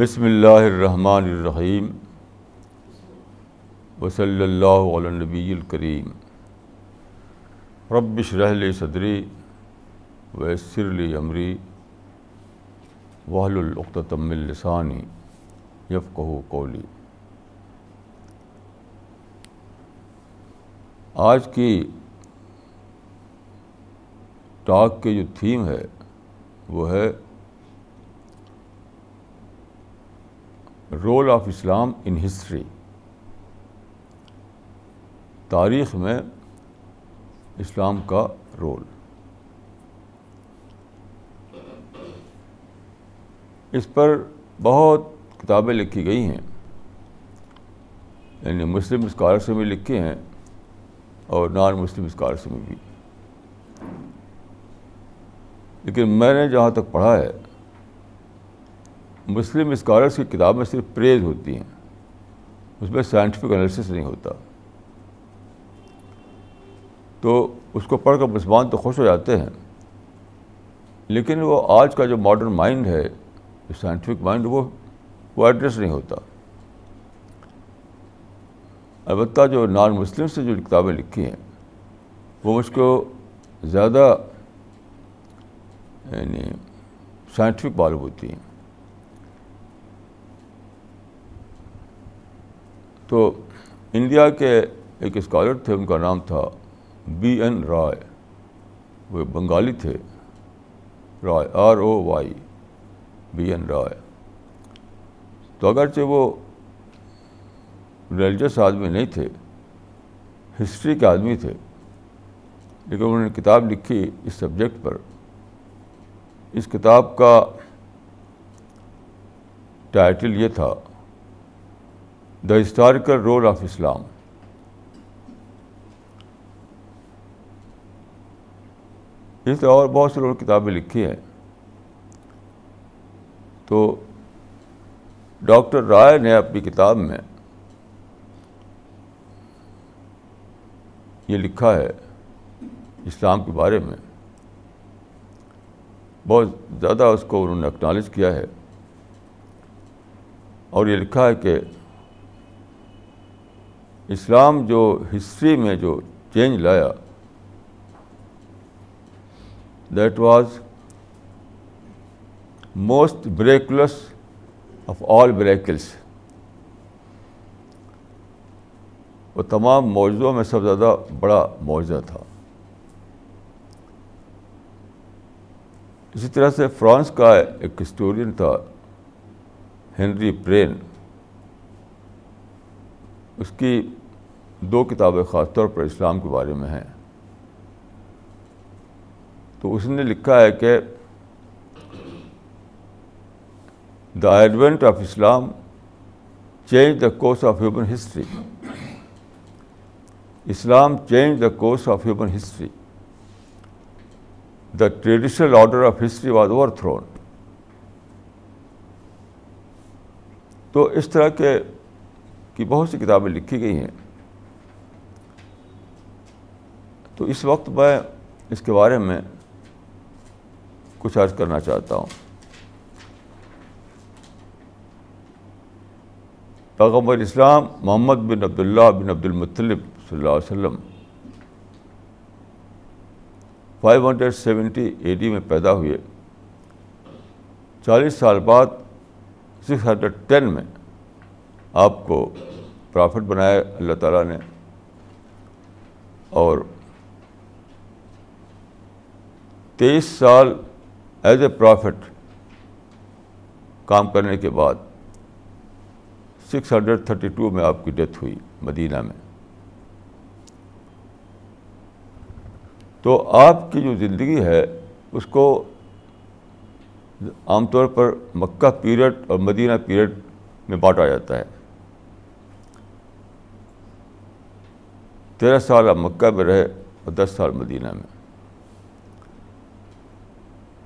بسم اللہ الرحمن الرحیم وصلی اللہ علی نبی الکریم ربش رحل صدری ویسر لی عمری وحل العقتم السانی یفقہ قولی آج کی ٹاک کے جو تھیم ہے وہ ہے role of Islam in history تاریخ میں اسلام کا رول۔ اس پر بہت کتابیں لکھی گئی ہیں۔ یعنی مسلم اسکالرس میں بھی لکھے ہیں اور نان مسلم اسکالرس میں بھی۔ لیکن میں نے جہاں تک پڑھا ہے مسلم اسکالرس کی کتاب میں صرف پریز ہوتی ہیں، اس میں سائنٹیفک انالیسس نہیں ہوتا۔ تو اس کو پڑھ کر مسلمان تو خوش ہو جاتے ہیں۔ لیکن وہ آج کا جو ماڈرن مائنڈ ہے، جو سائنٹیفک مائنڈ وہ وہ ایڈریس نہیں ہوتا۔ البتہ جو نان مسلم سے جو کتابیں لکھی ہیں، وہ مجھ کو زیادہ یعنی سائنٹیفک معلوم ہوتی ہیں۔ تو انڈیا کے ایک اسکالر تھے، ان کا نام تھا بی این رائے۔ وہ بنگالی تھے۔ Roy, R O Y, B N Roy. تو اگرچہ وہ ریلیجس آدمی نہیں تھے، ہسٹری کے آدمی تھے، لیکن انہوں نے کتاب لکھی اس سبجیکٹ پر۔ اس کتاب کا ٹائٹل یہ تھا the historical role of Islam اس طرح اور بہت سے لوگ کتابیں لکھی ہیں۔ تو ڈاکٹر رائے نے اپنی کتاب میں یہ لکھا ہے اسلام کے بارے میں۔ بہت زیادہ اس کو انہوں نے اکنالج کیا ہے۔ اور یہ لکھا ہے کہ اسلام جو ہسٹری میں جو چینج لایا that was most miracles of all miracles وہ تمام معجزوں میں سب سے زیادہ بڑا معجزہ تھا۔ اسی طرح سے فرانس کا ایک ہسٹورین تھا، ہنری پرین۔ اس کی دو کتابیں خاص طور پر اسلام کے بارے میں ہیں۔ تو اس نے لکھا ہے کہ the advent of Islam change the course of human history Islam change the course of human history the traditional order of history was overthrown تو اس طرح کے کی بہت سی کتابیں لکھی گئی ہیں۔ تو اس وقت میں اس کے بارے میں کچھ عرض کرنا چاہتا ہوں۔ پیغمبر اسلام محمد بن عبداللہ بن عبد المطلب صلی اللہ علیہ وسلم five hundred seventy A D میں پیدا ہوئے۔ چالیس سال بعد سکس ہنڈریڈ ٹین میں آپ کو پرافٹ بنایا اللہ تعالیٰ نے اور تیئیس سال ایز اے پرافٹ کام کرنے کے بعد سکس ہنڈریڈ تھرٹی ٹو میں آپ کی ڈیتھ ہوئی مدینہ میں۔ تو آپ کی جو زندگی ہے، اس کو عام طور پر مکہ پیریڈ اور مدینہ پیریڈ میں بانٹا جاتا ہے۔ تیرہ سال آپ مکہ میں رہے اور دس سال مدینہ میں۔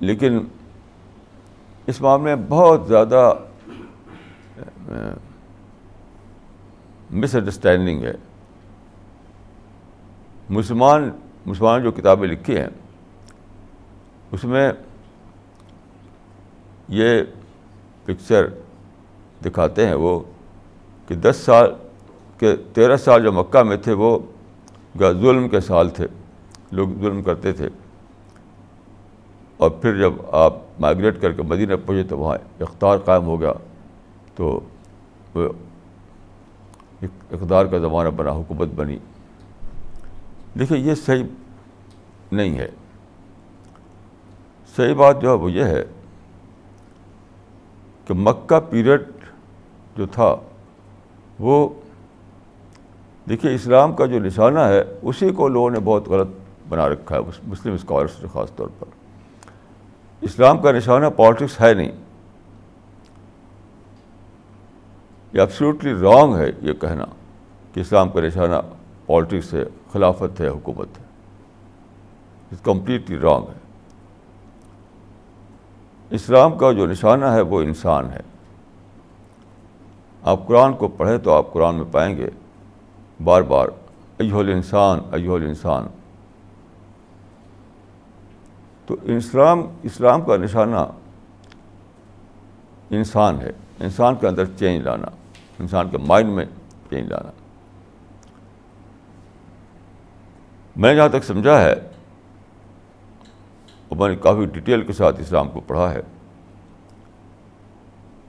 لیکن اس معاملے میں بہت زیادہ، مس انڈرسٹینڈنگ ہے۔ مسلمان مسلمان جو کتابیں لکھی ہیں، اس میں یہ پکچر دکھاتے ہیں وہ کہ دس سال کے تیرہ سال جو مکہ میں تھے، وہ ظلم کے سال تھے۔ لوگ ظلم کرتے تھے۔ اور پھر جب آپ مائگریٹ کر کے مدینہ پہنچے تو وہاں اختار قائم ہو گیا۔ تو اقدار کا زمانہ بنا، حکومت بنی۔ دیکھیے یہ صحیح نہیں ہے۔ صحیح بات جو ہے، وہ یہ ہے کہ مکہ پیریڈ جو تھا، وہ دیکھیے اسلام کا جو نشانہ ہے، اسی کو لوگوں نے بہت غلط بنا رکھا ہے، مسلم اسکالرس نے خاص طور پر۔ اسلام کا نشانہ پالیٹکس ہے نہیں۔ یہ ایبسلیوٹلی رانگ ہے یہ کہنا کہ اسلام کا نشانہ پالیٹکس ہے، خلافت ہے، حکومت ہے۔ اٹس کمپلیٹلی رانگ ہے۔ اسلام کا جو نشانہ ہے وہ انسان ہے۔ آپ قرآن کو پڑھیں تو آپ قرآن میں پائیں گے، بار بار، ایہو الانسان ایہو الانسان۔ تو اسلام اسلام کا نشانہ انسان ہے۔ انسان کے اندر چینج لانا، انسان کے مائنڈ میں چینج لانا۔ میں نے جہاں تک سمجھا ہے، اور میں نے کافی ڈیٹیل کے ساتھ اسلام کو پڑھا ہے۔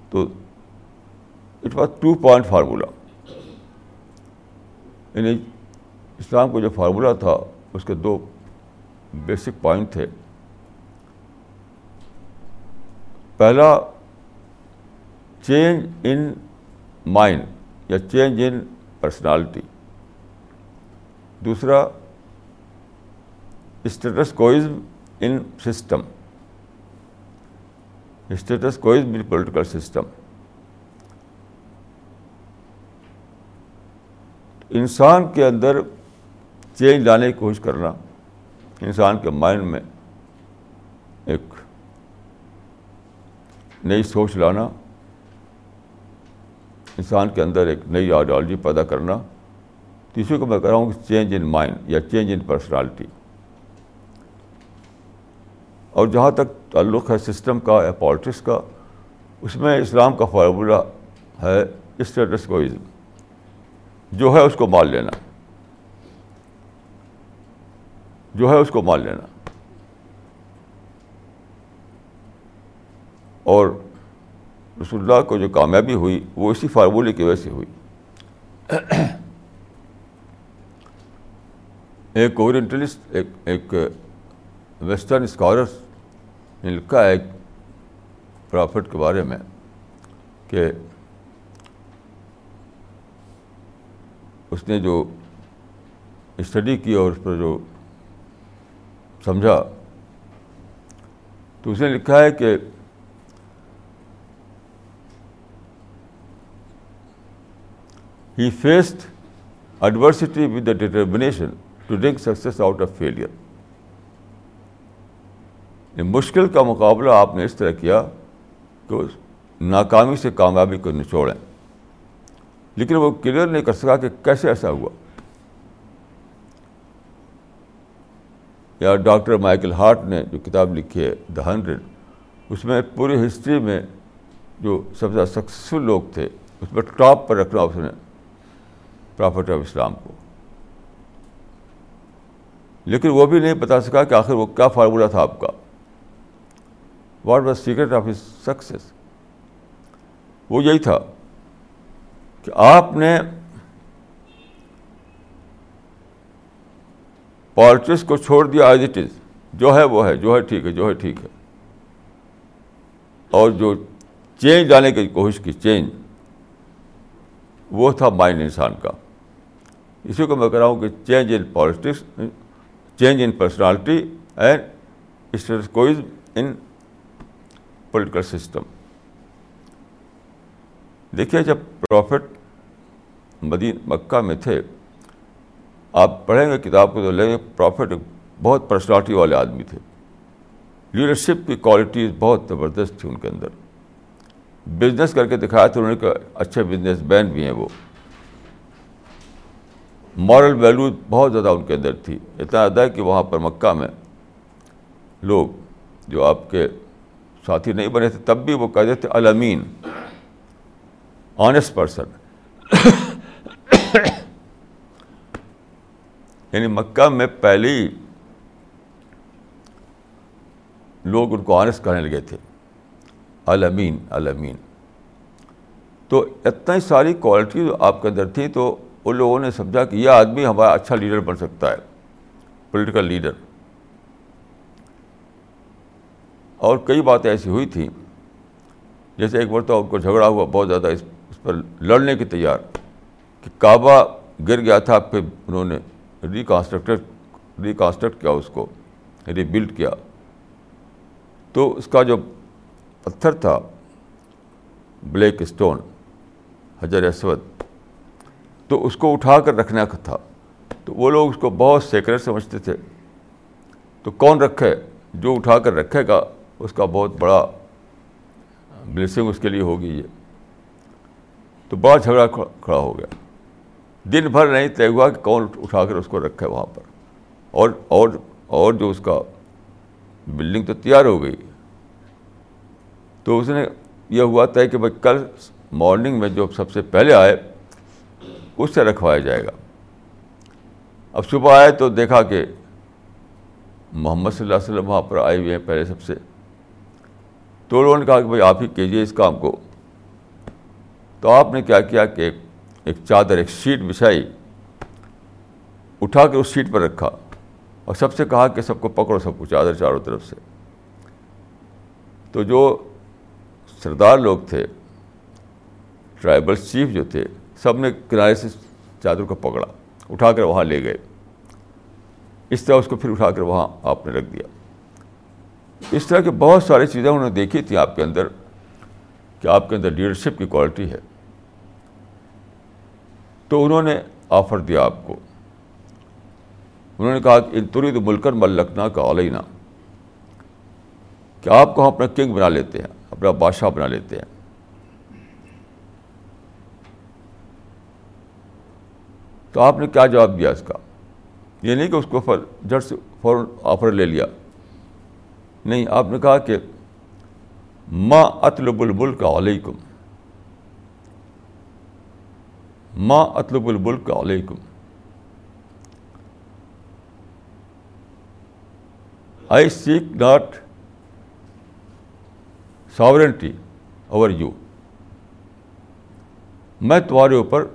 تو it was two point formula یعنی اسلام کو جو فارمولہ تھا، اس کے دو بیسک پوائنٹ تھے۔ پہلا چینج ان مائنڈ یا چینج ان پرسنالٹی دوسرا status quoism in system status quoism in political system انسان کے اندر چینج لانے کی کوشش کرنا، انسان کے مائنڈ میں ایک نئی سوچ لانا، انسان کے اندر ایک نئی آئیڈیالوجی پیدا کرنا، تیسرے کو میں کہہ رہا ہوں کہ چینج ان مائنڈ یا چینج ان پرسنالٹی اور جہاں تک تعلق ہے سسٹم کا یا پالیٹکس کا، اس میں اسلام کا فارمولہ ہے اسٹیٹس کوئزم جو ہے اس کو مان لینا۔ جو ہے اس کو مان لینا۔ اور رسول اللہ کو جو کامیابی ہوئی وہ اسی فارمولے کی وجہ سے ہوئی۔ ایک اورینٹلسٹ ایک ایک ویسٹرن اسکالرس نے لکھا ہے ایک پرافٹ کے بارے میں کہ اس نے جو اسٹڈی کی اور اس پر جو سمجھا تو اس نے لکھا ہے کہ he faced adversity with the determination to dunk success out of failure مشکل کا مقابلہ آپ نے اس طرح کیا کہ ناکامی سے کامیابی کو نچوڑیں۔ لیکن وہ کلیئر نہیں کر سکا کہ کیسے ایسا ہوا؟ یا ڈاکٹر مائیکل ہارٹ نے جو کتاب لکھی ہے دا ہنڈریڈ اس میں پوری ہسٹری میں جو سب سے سکسیزفل لوگ تھے، اس میں ٹاپ پر رکھنا اس نے۔ پرافٹ آف اسلام کو۔ لیکن وہ بھی نہیں بتا سکا کہ آخر وہ کیا فارمولہ تھا آپ کا۔ What was secret of his success وہ یہی تھا کہ آپ نے پالیٹکس کو چھوڑ دیا ایز اٹ از جو ہے وہ ہے، جو ہے ٹھیک ہے، جو ہے ٹھیک ہے۔ اور جو چینج لانے کی کوشش کی چینج وہ تھا مائنڈ انسان کا۔ اسی کو میں کہہ رہا ہوں کہ change in politics change in personality and status in political system دیکھیے جب پروفٹ مدین، مکہ میں تھے، آپ پڑھیں گے کتاب کو تو لیں گے پروفٹ بہت پرسنالٹی والے آدمی تھے۔ لیڈرشپ کی کوالٹیز بہت زبردست تھی ان کے اندر۔ بزنس کر کے دکھایا تھا انہوں نے کہ اچھے بزنس مین بھی ہیں وہ۔ مارل ویلو بہت زیادہ ان کے اندر تھی۔ اتنا زیادہ ہے کہ وہاں پر مکہ میں لوگ جو آپ کے ساتھی نہیں بنے تھے، تب بھی وہ کہتے تھے، الامین آنےسٹ پرسن یعنی مکہ میں پہلی لوگ ان کو آنےسٹ کرنے لگے تھے۔ المین المین تو اتنا ساری کوالٹی آپ کے اندر تھی تو ان لوگوں نے سمجھا کہ یہ آدمی ہمارا اچھا لیڈر بن سکتا ہے پولیٹیکل لیڈر اور کئی باتیں ایسی ہوئی تھیں، جیسے ایک مرتبہ ان کو جھگڑا ہوا بہت زیادہ، اس اس پر لڑنے کی تیار کہ کعبہ گر گیا تھا، پھر انہوں نے ریکانسٹرکٹ ریکانسٹرکٹ کیا، اس کو ریبلڈ کیا۔ تو اس کا جو پتھر تھا، بلیک اسٹون، حجر اسود تو اس کو اٹھا کر رکھنے کا تھا۔ تو وہ لوگ اس کو بہت سیکرٹ سمجھتے تھے۔ تو کون رکھے؟ جو اٹھا کر رکھے گا، اس کا بہت بڑا بلیسنگ اس کے لیے ہوگی یہ۔ تو بڑا جھگڑا کھڑا ہو گیا۔ دن بھر نہیں طے ہوا کہ کون اٹھا کر اس کو رکھے وہاں پر۔ اور اور اور جو اس کا بلڈنگ تو تیار ہو گئی۔ تو اس نے یہ ہوا تھا کہ بھائی کل مارننگ میں جو سب سے پہلے آئے اس سے رکھوایا جائے گا۔ اب صبح آئے تو دیکھا کہ محمد صلی اللہ علیہ وسلم وہاں پر آئے ہوئے ہیں پہلے سب سے۔ تو لوگوں نے کہا کہ بھائی آپ ہی کیجیے اس کام کو۔ تو آپ نے کیا کیا کہ ایک چادر، ایک شیٹ بچھائی، اٹھا کے اس شیٹ پر رکھا اور سب سے کہا کہ سب کو پکڑو سب کو چادر چاروں طرف سے۔ تو جو سردار لوگ تھے، ٹرائبل چیف جو تھے سب نے کنارے سے چادر کو پکڑا، اٹھا کر وہاں لے گئے۔ اس طرح اس کو پھر اٹھا کر وہاں آپ نے رکھ دیا۔ اس طرح کی بہت ساری چیزیں انہوں نے دیکھی تھیں آپ کے اندر کہ آپ کے اندر لیڈرشپ کی کوالٹی ہے۔ تو انہوں نے آفر دیا آپ کو۔ انہوں نے کہا کہ ان ترید ملکن ملکنا کا علینا، کہ آپ کو ہم اپنا کنگ بنا لیتے ہیں، اپنا بادشاہ بنا لیتے ہیں۔ تو آپ نے کیا جواب دیا اس کا؟ یہ نہیں کہ اس کو جٹ سے فوراً آفر لے لیا۔ نہیں، آپ نے کہا کہ ماں اطلب الملک علیکم ماں اطلب الملک علیکم I seek not sovereignty over you میں تمہارے اوپر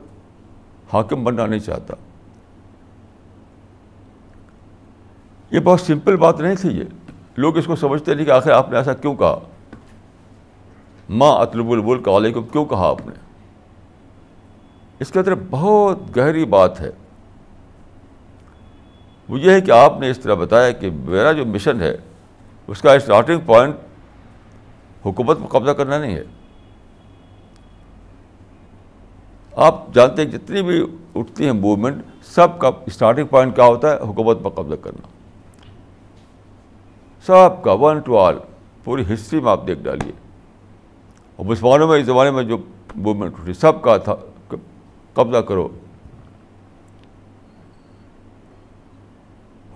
حاکم بننا نہیں چاہتا۔ یہ بہت سمپل بات نہیں تھی یہ۔ لوگ اس کو سمجھتے نہیں کہ آخر آپ نے ایسا کیوں کہا۔ ماں اطلب الملک علیکم، کیوں کہا آپ نے؟ اس کے اندر بہت گہری بات ہے۔ وہ یہ ہے کہ آپ نے اس طرح بتایا کہ میرا جو مشن ہے، اس کا اسٹارٹنگ پوائنٹ حکومت پر قبضہ کرنا نہیں ہے۔ آپ جانتے ہیں جتنی بھی اٹھتی ہیں موومنٹ سب کا اسٹارٹنگ پوائنٹ کیا ہوتا ہے؟ حکومت پر قبضہ کرنا۔ سب کا ون ٹو آل پوری ہسٹری میں آپ دیکھ ڈالیے۔ اور مسلمانوں میں، اس زمانے میں جو موومنٹ اٹھی، سب کا تھا، قبضہ کرو۔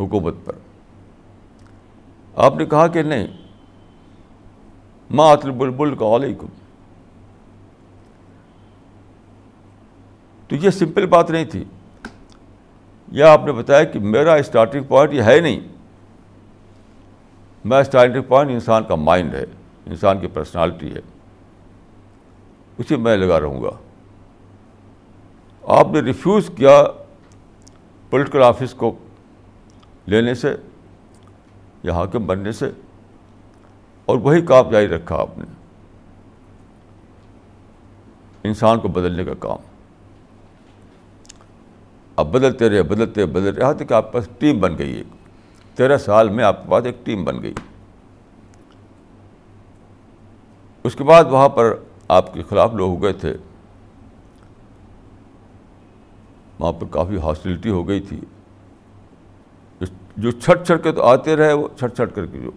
حکومت پر۔ آپ نے کہا کہ نہیں ماں بلبل کا علیکم تو یہ سمپل بات نہیں تھی۔ یا آپ نے بتایا کہ میرا اسٹارٹنگ پوائنٹ یہ ہے نہیں۔ میں اسٹارٹنگ پوائنٹ انسان کا مائنڈ ہے، انسان کی پرسنالٹی ہے۔ اسی میں لگا رہوں گا۔ آپ نے ریفیوز کیا پولیٹیکل آفس کو لینے سے یا حاکم بننے سے، اور وہی کام جاری رکھا آپ نے۔ انسان کو بدلنے کا کام۔ اب بدلتے رہے بدلتے بدلتے یہاں تک آپ کے پاس ٹیم بن گئی ایک۔ تیرہ سال میں آپ کے پاس ایک ٹیم بن گئی۔ اس کے بعد وہاں پر آپ کے خلاف لوگ ہو گئے تھے۔ وہاں پر کافی ہاسٹیلٹی ہو گئی تھی۔ جو چھٹ چھٹ کے تو آتے رہے، وہ چھٹ چھٹ کر کے جو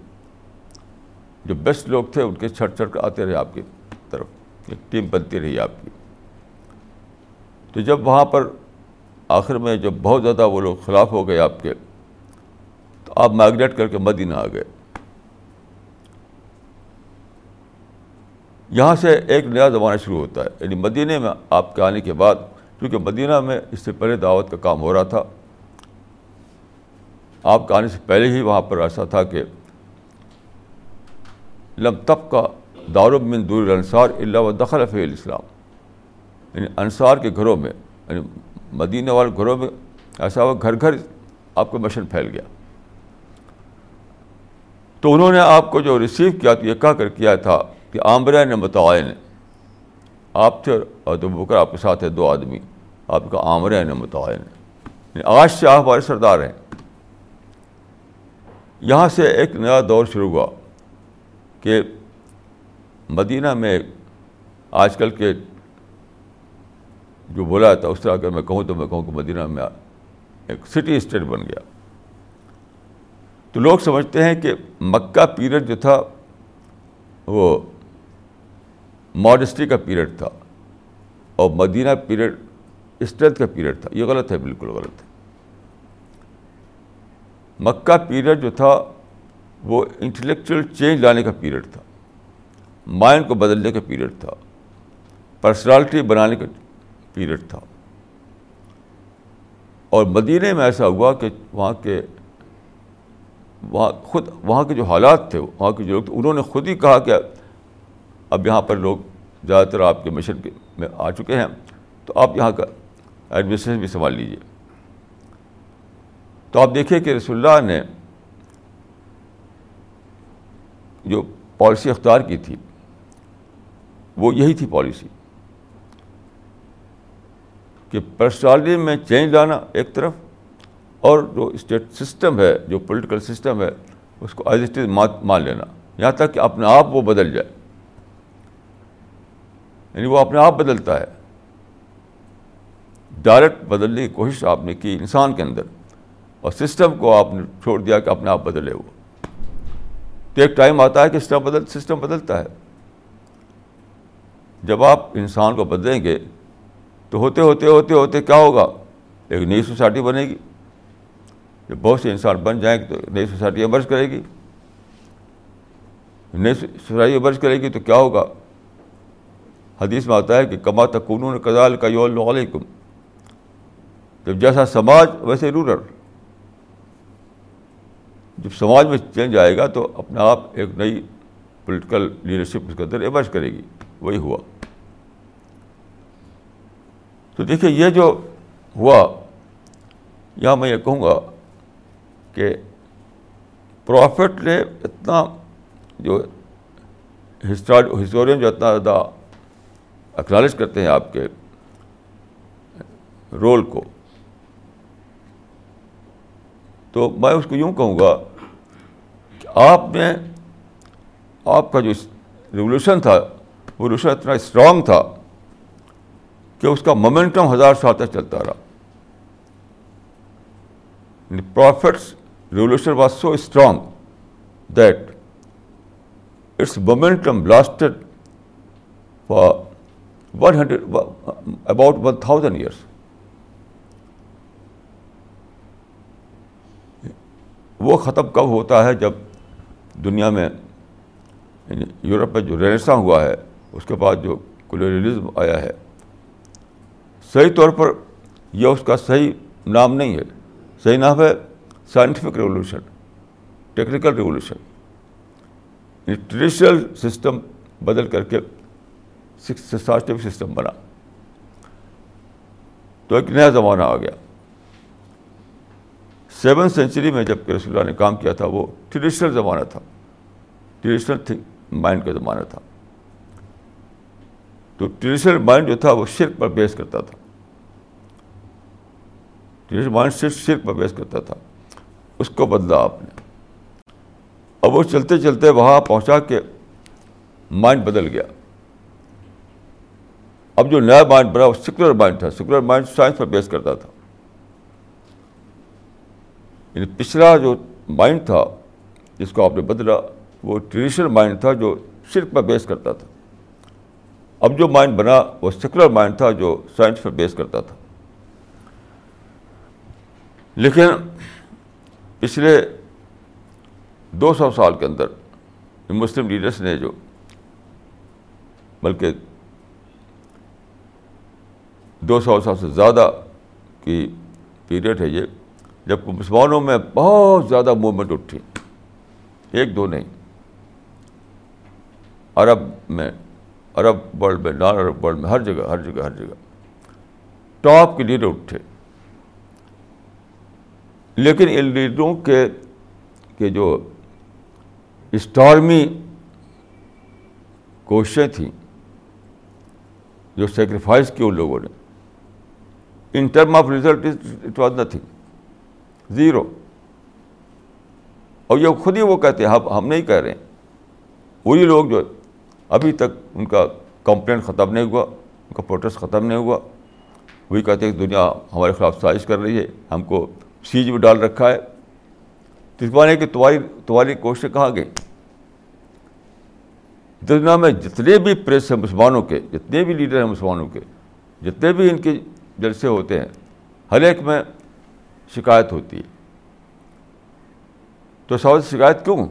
جو بیسٹ لوگ تھے، ان کے چھٹ چھٹ کر آتے رہے آپ کی طرف۔ ایک ٹیم بنتی رہی آپ کی۔ تو جب وہاں پر آخر میں جب بہت زیادہ وہ لوگ خلاف ہو گئے آپ کے، تو آپ مائگریٹ کر کے مدینہ آ گئے۔ یہاں سے ایک نیا زمانہ شروع ہوتا ہے۔ یعنی مدینہ میں آپ کے آنے کے بعد، کیونکہ مدینہ میں اس سے پہلے دعوت کا کام ہو رہا تھا، آپ کے آنے سے پہلے ہی وہاں پر ایسا تھا کہ لم تب کا من دور انصار اللہ و دخل فی الاسلام۔ یعنی انصار کے گھروں میں یعنی مدینہ والے گھروں میں ایسا ہوا گھر گھر آپ کا مشن پھیل گیا۔ تو انہوں نے آپ کو جو ریسیو کیا تو یہ کہا کر کیا تھا کہ عامرہ نے متعین، آپ تھے اور دو بکر آپ کے ساتھ ہے دو آدمی، آپ کا عامرہ نے متعین۔ یعنی آج سے آپ ہمارے سردار ہیں۔ یہاں سے ایک نیا دور شروع ہوا کہ مدینہ میں آج کل کے جو بولا تھا اس طرح اگر میں کہوں تو میں کہوں کہ مدینہ میں ایک سٹی اسٹیٹ بن گیا۔ تو لوگ سمجھتے ہیں کہ مکہ پیریڈ جو تھا وہ ماڈسٹی کا پیریڈ تھا اور مدینہ پیریڈ اسٹرینتھ کا پیریڈ تھا۔ یہ غلط ہے، بالکل غلط ہے۔ مکہ پیریڈ جو تھا وہ انٹلیکچوئل چینج لانے کا پیریڈ تھا۔ مائنڈ کو بدلنے کا پیریڈ تھا۔ پرسنالٹی بنانے کا پیریڈ تھا۔ اور مدینہ میں ایسا ہوا کہ وہاں کے وہاں خود وہاں کے جو حالات تھے، وہاں کے جو لوگ تھے، انہوں نے خود ہی کہا کہ اب یہاں پر لوگ زیادہ تر آپ کے مشن کے میں آ چکے ہیں، تو آپ یہاں کا ایڈمنسٹریشن بھی سنبھال لیجیے تو آپ دیکھیے کہ رسول اللہ نے جو پالیسی اختیار کی تھی، وہ یہی تھی پالیسی۔ کہ پرسنالٹی میں چینج لانا ایک طرف اور جو اسٹیٹ سسٹم ہے، جو پولیٹیکل سسٹم ہے، اس کو ایز اٹ از مان لینا۔ یہاں تک کہ اپنے آپ وہ بدل جائے۔ یعنی وہ اپنے آپ بدلتا ہے۔ ڈائریکٹ بدلنے کی کوشش آپ نے کی انسان کے اندر اور سسٹم کو آپ نے چھوڑ دیا کہ اپنے آپ بدلے وہ۔ تو ایک ٹائم آتا ہے کہ سسٹم بدل سسٹم بدلتا ہے۔ جب آپ انسان کو بدلیں گے تو ہوتے ہوتے ہوتے ہوتے کیا ہوگا؟ ایک نئی سوسائٹی بنے گی۔ جب بہت سے انسان بن جائیں گے تو نئی سوسائٹی ایمرج کرے گی۔ نئی سوسائٹی ایمرج کرے گی تو کیا ہوگا؟ حدیث میں آتا ہے کہ کما تکون کزال کا یول علیکم۔ جب جیسا سماج ویسے رورل۔ جب سماج میں چینج آئے گا تو اپنے آپ ایک نئی پولیٹیکل لیڈرشپ اس کے اندر ایمرج کرے گی۔ وہی ہوا۔ تو دیکھیے یہ جو ہوا، یہاں میں یہ کہوں گا کہ پروفٹ نے اتنا جو ہسٹورین جو اتنا زیادہ اکنالج کرتے ہیں آپ کے رول کو، تو میں اس کو یوں کہوں گا کہ آپ نے، آپ کا جو ریولیوشن تھا، وہ ریولیوشن اتنا اسٹرانگ تھا کہ اس کا مومنٹم ہزار سال تک چلتا رہا۔ Prophet's revolution was so strong that its momentum lasted for one hundred about one thousand years وہ ختم کب ہوتا ہے جب دنیا میں یعنی یورپ میں جو رینساں ہوا ہے، اس کے بعد جو کولونیلزم آیا ہے۔ صحیح طور پر یہ اس کا صحیح نام نہیں ہے۔ صحیح نام ہے scientific revolution technical revolution traditional system بدل کر کے سائنٹیفک سسٹم بنا۔ تو ایک نیا زمانہ آ گیا۔ سیون سینچری میں جبکہ رسول اللہ نے کام کیا تھا، وہ ٹریڈیشنل زمانہ تھا۔ ٹریڈیشنل تھنک مائنڈ کا زمانہ تھا۔ تو ٹریڈیشنل مائنڈ جو تھا، وہ شرک پر بیس کرتا تھا۔ ٹریڈیشنل مائنڈ صرف شرک پر بیس کرتا تھا، اس کو بدلا آپ نے۔ اب وہ چلتے چلتے وہاں پہنچا کے مائنڈ بدل گیا۔ اب جو نیا مائنڈ بنا، وہ سیکولر مائنڈ تھا۔ سیکولر مائنڈ سائنس پر بیس کرتا تھا۔ یعنی پچھلا جو مائنڈ تھا، جس کو آپ نے بدلا، وہ ٹریڈیشنل مائنڈ تھا جو شرک پر بیس کرتا تھا۔ اب جو مائنڈ بنا، وہ سیکولر مائنڈ تھا جو سائنس پر بیس کرتا تھا۔ لیکن پچھلے دو سو سال کے اندر مسلم لیڈرس نے جو بلکہ دو سو سال سے زیادہ کی پیریڈ ہے یہ، جب مسلمانوں میں بہت زیادہ موومنٹ اٹھی۔ ایک دو نہیں۔ عرب میں، عرب ورلڈ میں، نان عرب ورلڈ میں، ہر جگہ ہر جگہ ہر جگہ۔ ٹاپ کے لیڈر اٹھے۔ لیکن ان لیڈروں کے جو اسٹارمی کوششیں تھیں، جو سیکریفائز کی ان لوگوں نے in term of result it was nothing zero اور یہ خود ہی وہ کہتے ہیں، ہم نہیں کہہ رہے ہیں۔ وہی لوگ جو ابھی تک ان کا کمپلین ختم نہیں ہوا، ان کا پروٹیسٹ ختم نہیں ہوا، وہی کہتے ہیں کہ دنیا ہمارے خلاف سازش کر رہی ہے، ہم کو سیج میں ڈال رکھا ہے۔ تو اس ہے کہ تمہاری تمہاری کوششیں کہاں گئی دنیا میں جتنے بھی پریس ہیں مسلمانوں کے، جتنے بھی لیڈر ہیں مسلمانوں کے، جتنے بھی ان کے جلسے ہوتے ہیں، ہر ایک میں شکایت ہوتی ہے۔ تو سوال شکایت کیوں؟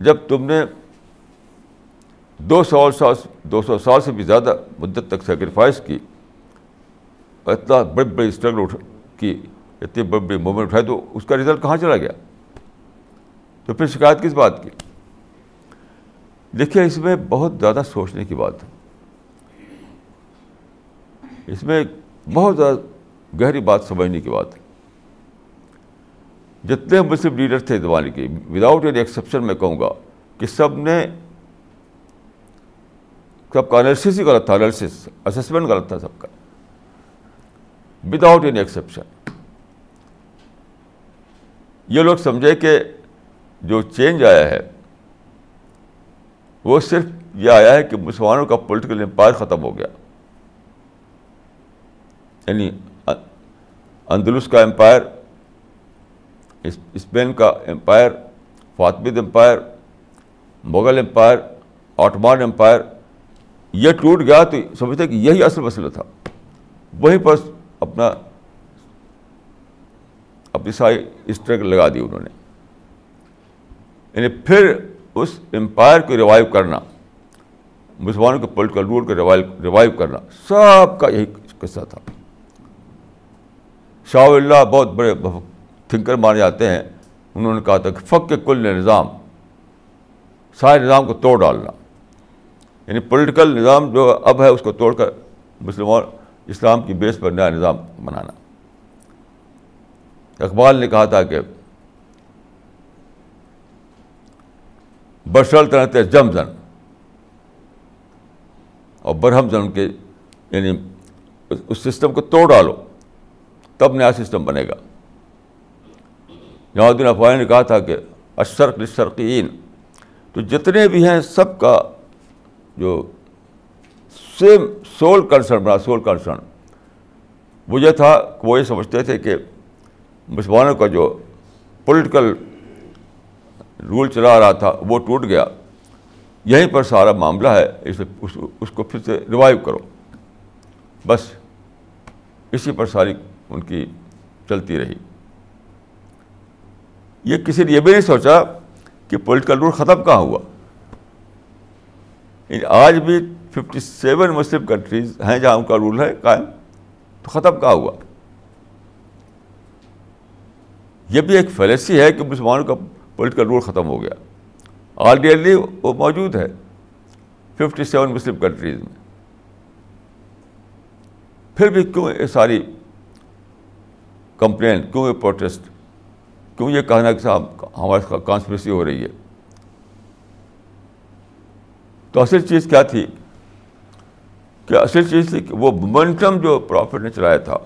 جب تم نے دو سو سال دو سو سال سے بھی زیادہ مدت تک سیکریفائس کی اتنا بڑی بڑی اسٹرگل اٹھ کی۔ اتنی بڑی موومنٹ اٹھائی تو اس کا رزلٹ کہاں چلا گیا؟ تو پھر شکایت کس بات کی؟ دیکھیے، اس میں بہت زیادہ سوچنے کی بات ہے۔ اس میں بہت زیادہ گہری بات سمجھنے کی بات ہے۔ جتنے مسلم لیڈر تھے زمانے کے وداؤٹ اینی ایکسیپشن میں کہوں گا کہ سب نے سب کا انالیسس ہی غلط تھا انالیسس اسسمنٹ غلط تھا سب کا۔ وداؤٹ اینی ایکسیپشن یہ لوگ سمجھے کہ جو چینج آیا ہے، وہ صرف یہ آیا ہے کہ مسلمانوں کا پولیٹیکل امپائر ختم ہو گیا۔ یعنی اندلس کا امپائر اسپین کا empire Fatimid empire Mughal empire Ottoman empire یہ ٹوٹ گیا تو سمجھتے کہ یہی اصل مسئلہ تھا۔ وہیں پر اپنا اپنی ساری اسٹرگل لگا دی انہوں نے۔ یعنی پھر اس امپائر کو ریوائو کرنا، مسلمانوں کے پولیٹیکل رول کو ریوائو کرنا، سب کا یہی قصہ تھا۔ شاہ اللہ بہت بڑے تھنکر مانے جاتے ہیں۔ انہوں نے کہا تھا کہ فق کے کل نظام، سارے نظام کو توڑ ڈالنا۔ یعنی پولیٹیکل نظام جو اب ہے، اس کو توڑ کر مسلمان اسلام کی بیس پر نیا نظام بنانا۔ اقبال نے کہا تھا کہ برسل طرح جم زن اور برہم زن کے یعنی اس سسٹم کو توڑ ڈالو، تب نیا سسٹم بنے گا۔ الدین افغانی نے کہا تھا کہ اشرق لشرقین تو جتنے بھی ہیں سب کا جو سیم سول کنسرن بنا سول کنسرن وہ یہ تھا کہ وہ یہ سمجھتے تھے کہ مسلمانوں کا جو پولیٹیکل رول چلا رہا تھا، وہ ٹوٹ گیا۔ یہیں پر سارا معاملہ ہے اس اس کو پھر سے ریوائو کرو۔ بس، اسی پر ساری ان کی چلتی رہی۔ یہ کسی نے یہ بھی نہیں سوچا کہ پولیٹیکل رول ختم کہاں ہوا۔ آج بھی ففٹی سیون مسلم کنٹریز ہیں جہاں ان کا رول ہے قائم، تو ختم کہاں ہوا؟ یہ بھی ایک فیلسی ہے کہ مسلمانوں کا پولیٹیکل رول ختم ہو گیا۔ آلریڈی وہ موجود ہے۔ ففٹی سیون مسلم کنٹریز میں۔ پھر بھی کیوں یہ ساری کمپلین کیوں یہ پروٹیسٹ کیوں یہ کہنا کہ صاحب ہمارے کانسپریسی ہو رہی ہے؟ تو اصل چیز کیا تھی؟ کہ اصل چیز تھی کہ وہ مومنٹم جو پروفٹ نے چلایا تھا،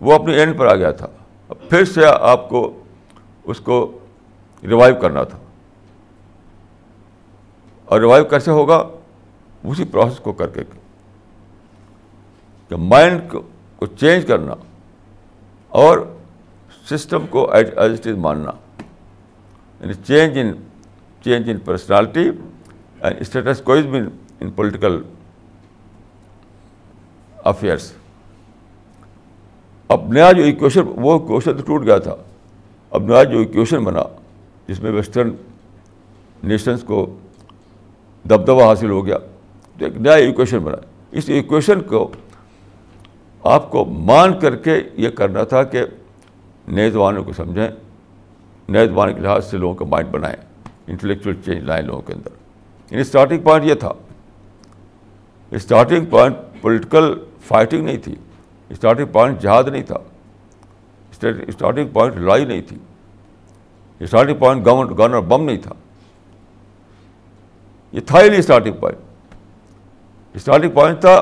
وہ اپنے اینڈ پر آ گیا تھا۔ پھر سے آپ کو اس کو ریوائو کرنا تھا۔ اور ریوائو کیسے ہوگا؟ اسی پروسیس کو کر کے۔ کہ مائنڈ کو چینج کرنا اور سسٹم کو ایز اٹ از ماننا۔ یعنی change in change in personality and status کوئی بھی ان پولیٹیکل افیئرس اب نیا جو ایکویشن وہ کوشچن تو ٹوٹ گیا تھا۔ اب نیا جو ایکویشن بنا، جس میں ویسٹرن نیشنس کو دبدبہ حاصل ہو گیا، تو ایک نیا ایکویشن بنا۔ اس ایکویشن کو آپ کو مان کر کے یہ کرنا تھا کہ نئے زبانوں کو سمجھیں، نئے زبان کے لحاظ سے لوگوں کا مائنڈ بنائیں انٹلیکچوئل چینج لائیں لوگوں کے اندر۔ یعنی اسٹارٹنگ پوائنٹ یہ تھا۔ اسٹارٹنگ پوائنٹ پولیٹیکل فائٹنگ نہیں تھی۔ اسٹارٹنگ پوائنٹ جہاد نہیں تھا اسٹارٹنگ پوائنٹ لڑائی نہیں تھی اسٹارٹنگ پوائنٹ گورنمنٹ گن اور بم نہیں تھا یہ تھا ہی نہیں اسٹارٹنگ پوائنٹ اسٹارٹنگ پوائنٹ تھا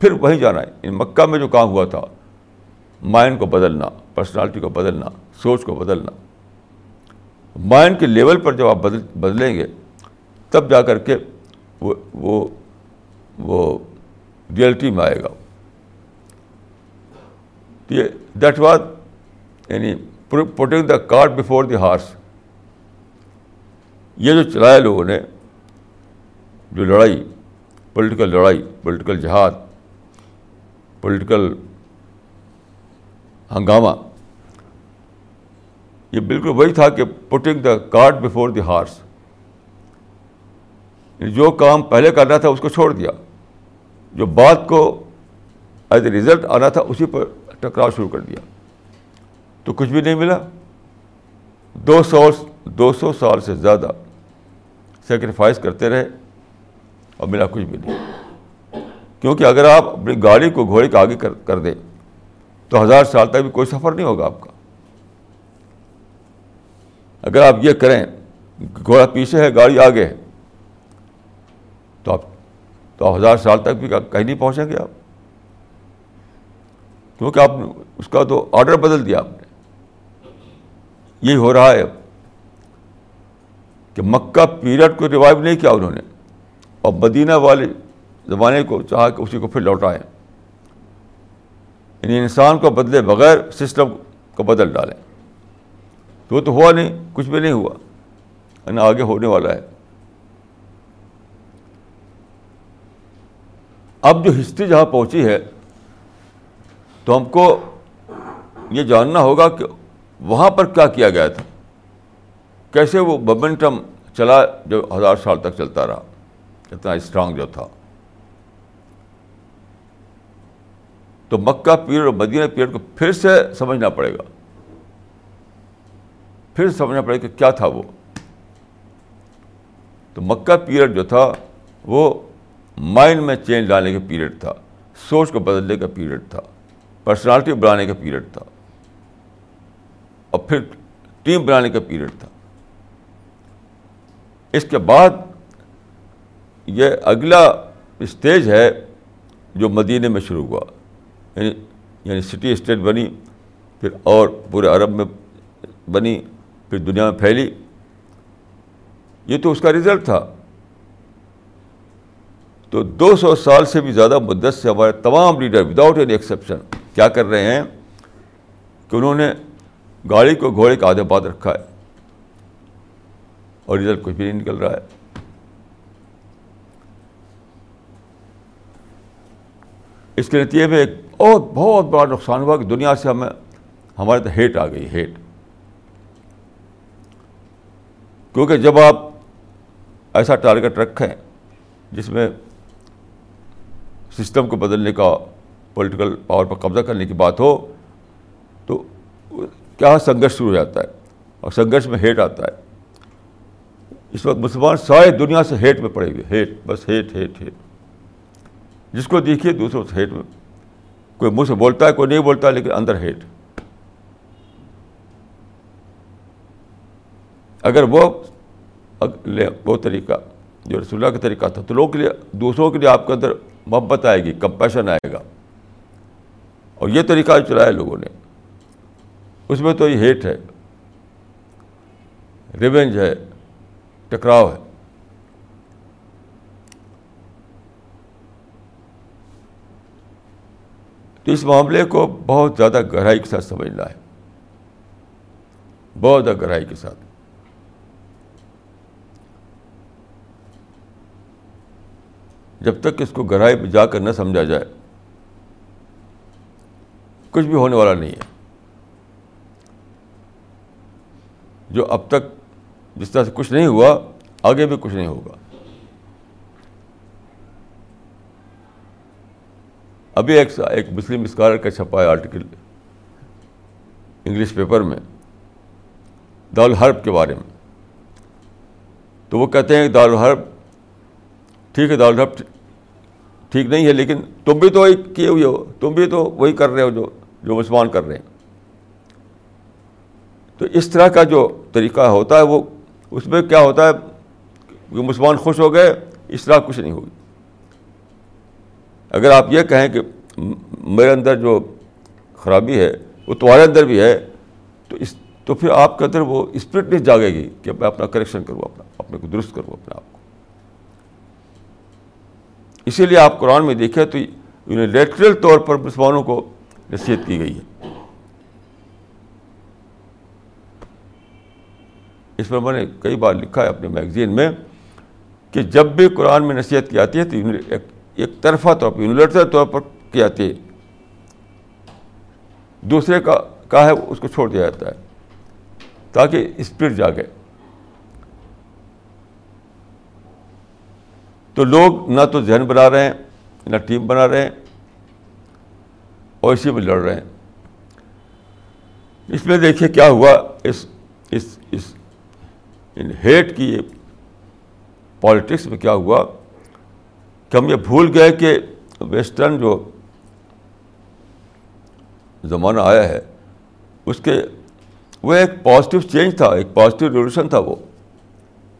پھر وہیں جانا ہے ان مکہ میں جو کام ہوا تھا مائنڈ کو بدلنا پرسنالٹی کو بدلنا سوچ کو بدلنا مائنڈ کے لیول پر جب آپ بدل بدلیں گے تب جا کر کے وہ وہ وہ ریئلٹی میں آئے گا یہ دیٹ واز یعنی putting the cart before the horse یہ جو چلایا لوگوں نے، جو لڑائی پولیٹیکل لڑائی پولیٹیکل جہاد پولیٹیکل ہنگامہ، یہ بالکل وہی تھا کہ putting the cart before the horse جو کام پہلے کرنا تھا اس کو چھوڑ دیا. جو بات کو ایز اے ریزلٹ آنا تھا اسی پر ٹکراؤ شروع کر دیا۔ تو کچھ بھی نہیں ملا۔ دو سو دو سو سال سے زیادہ سیکریفائس کرتے رہے اور ملا کچھ بھی نہیں۔ کیونکہ اگر آپ اپنی گاڑی کو گھوڑے کے آگے کر دیں، تو ہزار سال تک بھی کوئی سفر نہیں ہوگا آپ کا۔ اگر آپ یہ کریں گھوڑا پیچھے ہے، گاڑی آگے ہے، تو آپ، تو ہزار سال تک بھی کہیں نہیں پہنچیں گے آپ۔ کیونکہ آپ نے اس کا تو آرڈر بدل دیا آپ نے۔ یہی ہو رہا ہے اب کہ مکہ پیریڈ کو ریوائو نہیں کیا انہوں نے۔ اور مدینہ والے زمانے کو چاہا کہ اسی کو پھر لوٹائیں۔ یعنی انسان کو بدلے بغیر سسٹم کو بدل ڈالیں۔ تو وہ تو ہوا نہیں، کچھ بھی نہیں ہوا۔ یعنی آگے ہونے والا ہے۔ اب جو ہسٹری جہاں پہنچی ہے تو ہم کو یہ جاننا ہوگا کہ وہاں پر کیا کیا گیا تھا۔ کیسے وہ مومنٹم چلا جو ہزار سال تک چلتا رہا، اتنا اسٹرانگ جو تھا۔ تو مکہ پیریڈ اور مدینہ پیریڈ کو پھر سے سمجھنا پڑے گا۔ پھر سمجھنا پڑے گا کہ کیا تھا وہ۔ تو مکہ پیریڈ جو تھا، وہ مائنڈ میں چینج لانے کا پیریڈ تھا۔ سوچ کو بدلنے کا پیریڈ تھا۔ پرسنالٹی بنانے کا پیریڈ تھا۔ اور پھر ٹیم بنانے کا پیریڈ تھا۔ اس کے بعد یہ اگلا اسٹیج ہے جو مدینہ میں شروع ہوا۔ یعنی یعنی سٹی اسٹیٹ بنی، پھر اور پورے عرب میں بنی، پھر دنیا میں پھیلی۔ یہ تو اس کا رزلٹ تھا۔ تو دو سو سال سے بھی زیادہ مدت سے ہمارے تمام لیڈر وداؤٹ اینی ایکسیپشن کیا کر رہے ہیں کہ انہوں نے گاڑی کو گھوڑے کا آدھے بات رکھا ہے اور رزلٹ کچھ بھی نہیں نکل رہا ہے۔ اس کے نتیجے میں ایک بہت بہت بڑا نقصان ہوا کہ دنیا سے ہمیں، ہمارے تو ہیٹ آ گئی، ہیٹ۔ کیونکہ جب آپ ایسا ٹارگیٹ رکھیں جس میں سسٹم کو بدلنے کا پولیٹیکل پاور پر قبضہ کرنے کی بات ہو، تو کیا سنگھرش شروع ہو جاتا ہے؟ اور سنگھرش میں ہیٹ آتا ہے۔ اس وقت مسلمان سارے دنیا سے ہیٹ میں پڑے ہوئے، ہیٹ، بس ہیٹ ہیٹ ہیٹ۔ جس کو دیکھیے دوسروں سے ہیٹ میں۔ کوئی منہ سے بولتا ہے، کوئی نہیں بولتا، لیکن اندر ہیٹ۔ اگر وہ وہ طریقہ، جو رسول اللہ کا طریقہ تھا، تو لوگوں کے لیے، دوسروں کے لیے آپ کے اندر محبت آئے گی، کمپیشن آئے گا۔ اور یہ طریقہ چلایا لوگوں نے۔ اس میں تو یہ ہیٹ ہے، ریونج ہے، ٹکراؤ ہے۔ تو اس معاملے کو بہت زیادہ گہرائی کے ساتھ سمجھنا ہے۔ بہت زیادہ گہرائی کے ساتھ۔ جب تک اس کو گہرائی میں جا کر نہ سمجھا جائے کچھ بھی ہونے والا نہیں ہے۔ جو اب تک جس طرح سے کچھ نہیں ہوا، آگے بھی کچھ نہیں ہوگا۔ ابھی ایک ایک مسلم اسکالر کا چھپا ہے آرٹیکل انگلش پیپر میں دارالحرب کے بارے میں۔ تو وہ کہتے ہیں کہ دارالحرب ٹھیک ہے دارالحرب ٹھیک نہیں ہے، لیکن تم بھی تو وہی کیے ہوئے ہو، تم بھی تو وہی کر رہے ہو جو جو مسلمان کر رہے ہیں۔ تو اس طرح کا جو طریقہ ہوتا ہے وہ، اس میں کیا ہوتا ہے کہ مسلمان خوش ہو گئے، اس طرح کچھ نہیں ہوگی۔ اگر آپ یہ کہیں کہ میرے اندر جو خرابی ہے، وہ تمہارے اندر بھی ہے، تو اس، تو پھر آپ کے اندر وہ اسپرٹ نہیں جاگے گی کہ میں اپنا کریکشن کروں، اپنا، اپنے کو درست کروں، اپنے آپ کو۔ اسی لیے آپ قرآن میں دیکھیں تو یونیلیٹرل طور پر مسلمانوں کو نصیحت کی گئی ہے۔ اس پر میں نے کئی بار لکھا ہے اپنے میگزین میں کہ جب بھی قرآن میں نصیحت کی جاتی ہے تو ایک طرفہ طور پر یونیورسل طور پر کی جاتی ہے۔ دوسرے کا کا ہے، اس کو چھوڑ دیا جاتا ہے تاکہ اسپرٹ جاگے۔ تو لوگ نہ تو ذہن بنا رہے ہیں، نہ ٹیم بنا رہے ہیں اور اسی میں لڑ رہے ہیں۔ اس میں دیکھیے کیا ہوا، اس اس اس، ان ہیٹ کی پالیٹکس میں کیا ہوا کہ ہم یہ بھول گئے کہ ویسٹرن جو زمانہ آیا ہے، اس کے وہ ایک پازیٹیو چینج تھا، ایک پازیٹیو ریولیوشن تھا وہ۔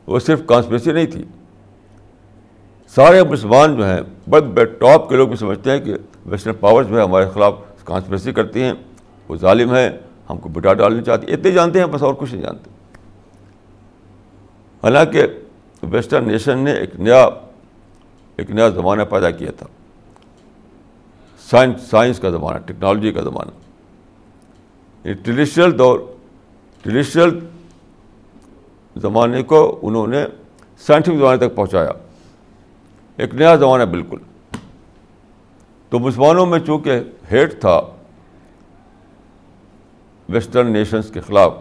وہ صرف کانسپریسی نہیں تھی۔ سارے مسلمان جو ہیں، بڑے بڑے ٹاپ کے لوگ بھی سمجھتے ہیں کہ ویسٹرن پاور جو ہے ہمارے خلاف کانسپریسی کرتی ہیں، وہ ظالم ہے ہم کو بٹا ڈالنا چاہتی اتنے جانتے ہیں، بس اور کچھ نہیں جانتے۔ حالانکہ ویسٹرن نیشن نے ایک نیا ایک نیا زمانہ پیدا کیا تھا۔ سائنس سائنس کا زمانہ ٹیکنالوجی کا زمانہ۔ یہ ٹریڈیشنل دور ٹریڈیشنل زمانے کو انہوں نے سائنٹیفک زمانے تک پہنچایا۔ ایک نیا زمانہ بالکل۔ تو مسلمانوں میں چونکہ ہیٹ تھا ویسٹرن نیشنز کے خلاف،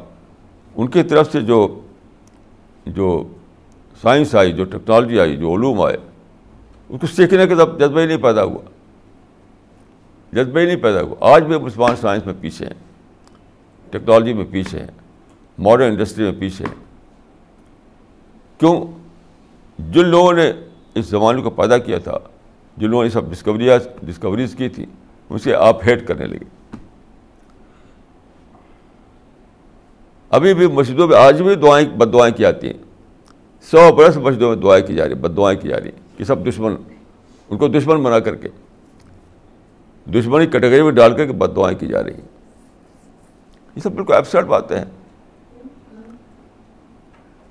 ان کی طرف سے جو جو سائنس آئی، جو ٹیکنالوجی آئی، جو علوم آئے اس کو سیکھنے کا جذبہ ہی نہیں پیدا ہوا۔ جذبہ ہی نہیں پیدا ہوا۔ آج بھی مسلمان سائنس میں پیچھے ہیں، ٹیکنالوجی میں پیچھے ہیں، ماڈرن انڈسٹری میں پیچھے ہیں۔ کیوں؟ جن لوگوں نے اس زمانے کو پیدا کیا تھا جن لوگوں نے سب ڈسکوریاں ڈسکوریز کی تھی، ان سے آپ ہیٹ کرنے لگے۔ ابھی بھی مسجدوں میں آج بھی دعائیں بد دعائیں کی جاتی ہیں۔ سو برس مسجدوں میں دعائیں کی جا رہی بد دعائیں کی جا رہی ہیں کہ سب دشمن ان کو دشمن بنا کر کے دشمنی کیٹیگری میں ڈال کر کے بد دعائیں کی جا رہی ہیں۔ یہ سب بالکل ایبسرٹ باتیں ہیں۔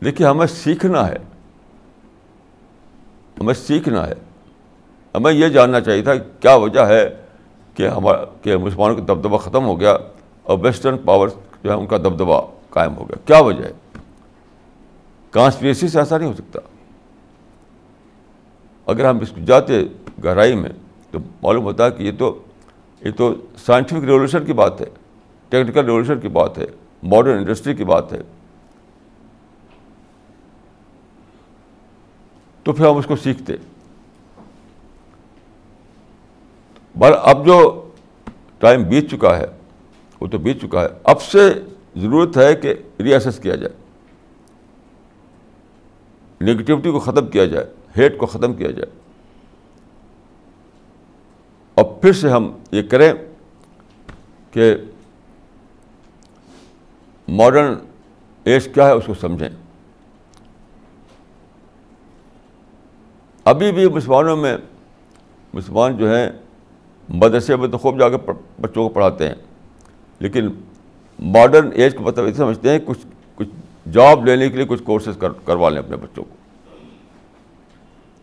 دیکھیے ہمیں سیکھنا ہے۔ ہمیں سیکھنا ہے۔ ہمیں یہ جاننا چاہیے تھا کیا وجہ ہے کہ ہمارا کہ مسلمانوں کا دبدبہ ختم ہو گیا اور ویسٹرن پاور جو ہے ان کا دبدبہ قائم ہو گیا۔ کیا وجہ ہے؟ کانسپریسی سے ایسا نہیں ہو سکتا۔ اگر ہم اس کو جاتے گہرائی میں تو معلوم ہوتا ہے کہ یہ تو یہ تو سائنٹیفک ریولیوشن کی بات ہے ٹیکنیکل ریولیوشن کی بات ہے ماڈرن انڈسٹری کی بات ہے۔ تو پھر ہم اس کو سیکھتے۔ بر اب جو ٹائم بیت چکا ہے، وہ تو بیت چکا ہے۔ اب سے ضرورت ہے کہ ریاسس کیا جائے۔ نگیٹیوٹی کو ختم کیا جائے ہیٹ کو ختم کیا جائے۔ اور پھر سے ہم یہ کریں کہ ماڈرن ایج کیا ہے، اس کو سمجھیں۔ ابھی بھی مسلمانوں میں مسلمان جو ہیں مدرسے میں تو خوب جا کے بچوں کو پڑھاتے ہیں۔ لیکن ماڈرن ایج کو مطلب ایسے سمجھتے ہیں، کچھ کچھ جاب لینے کے لیے کچھ کورسز کر کروا لیں اپنے بچوں کو۔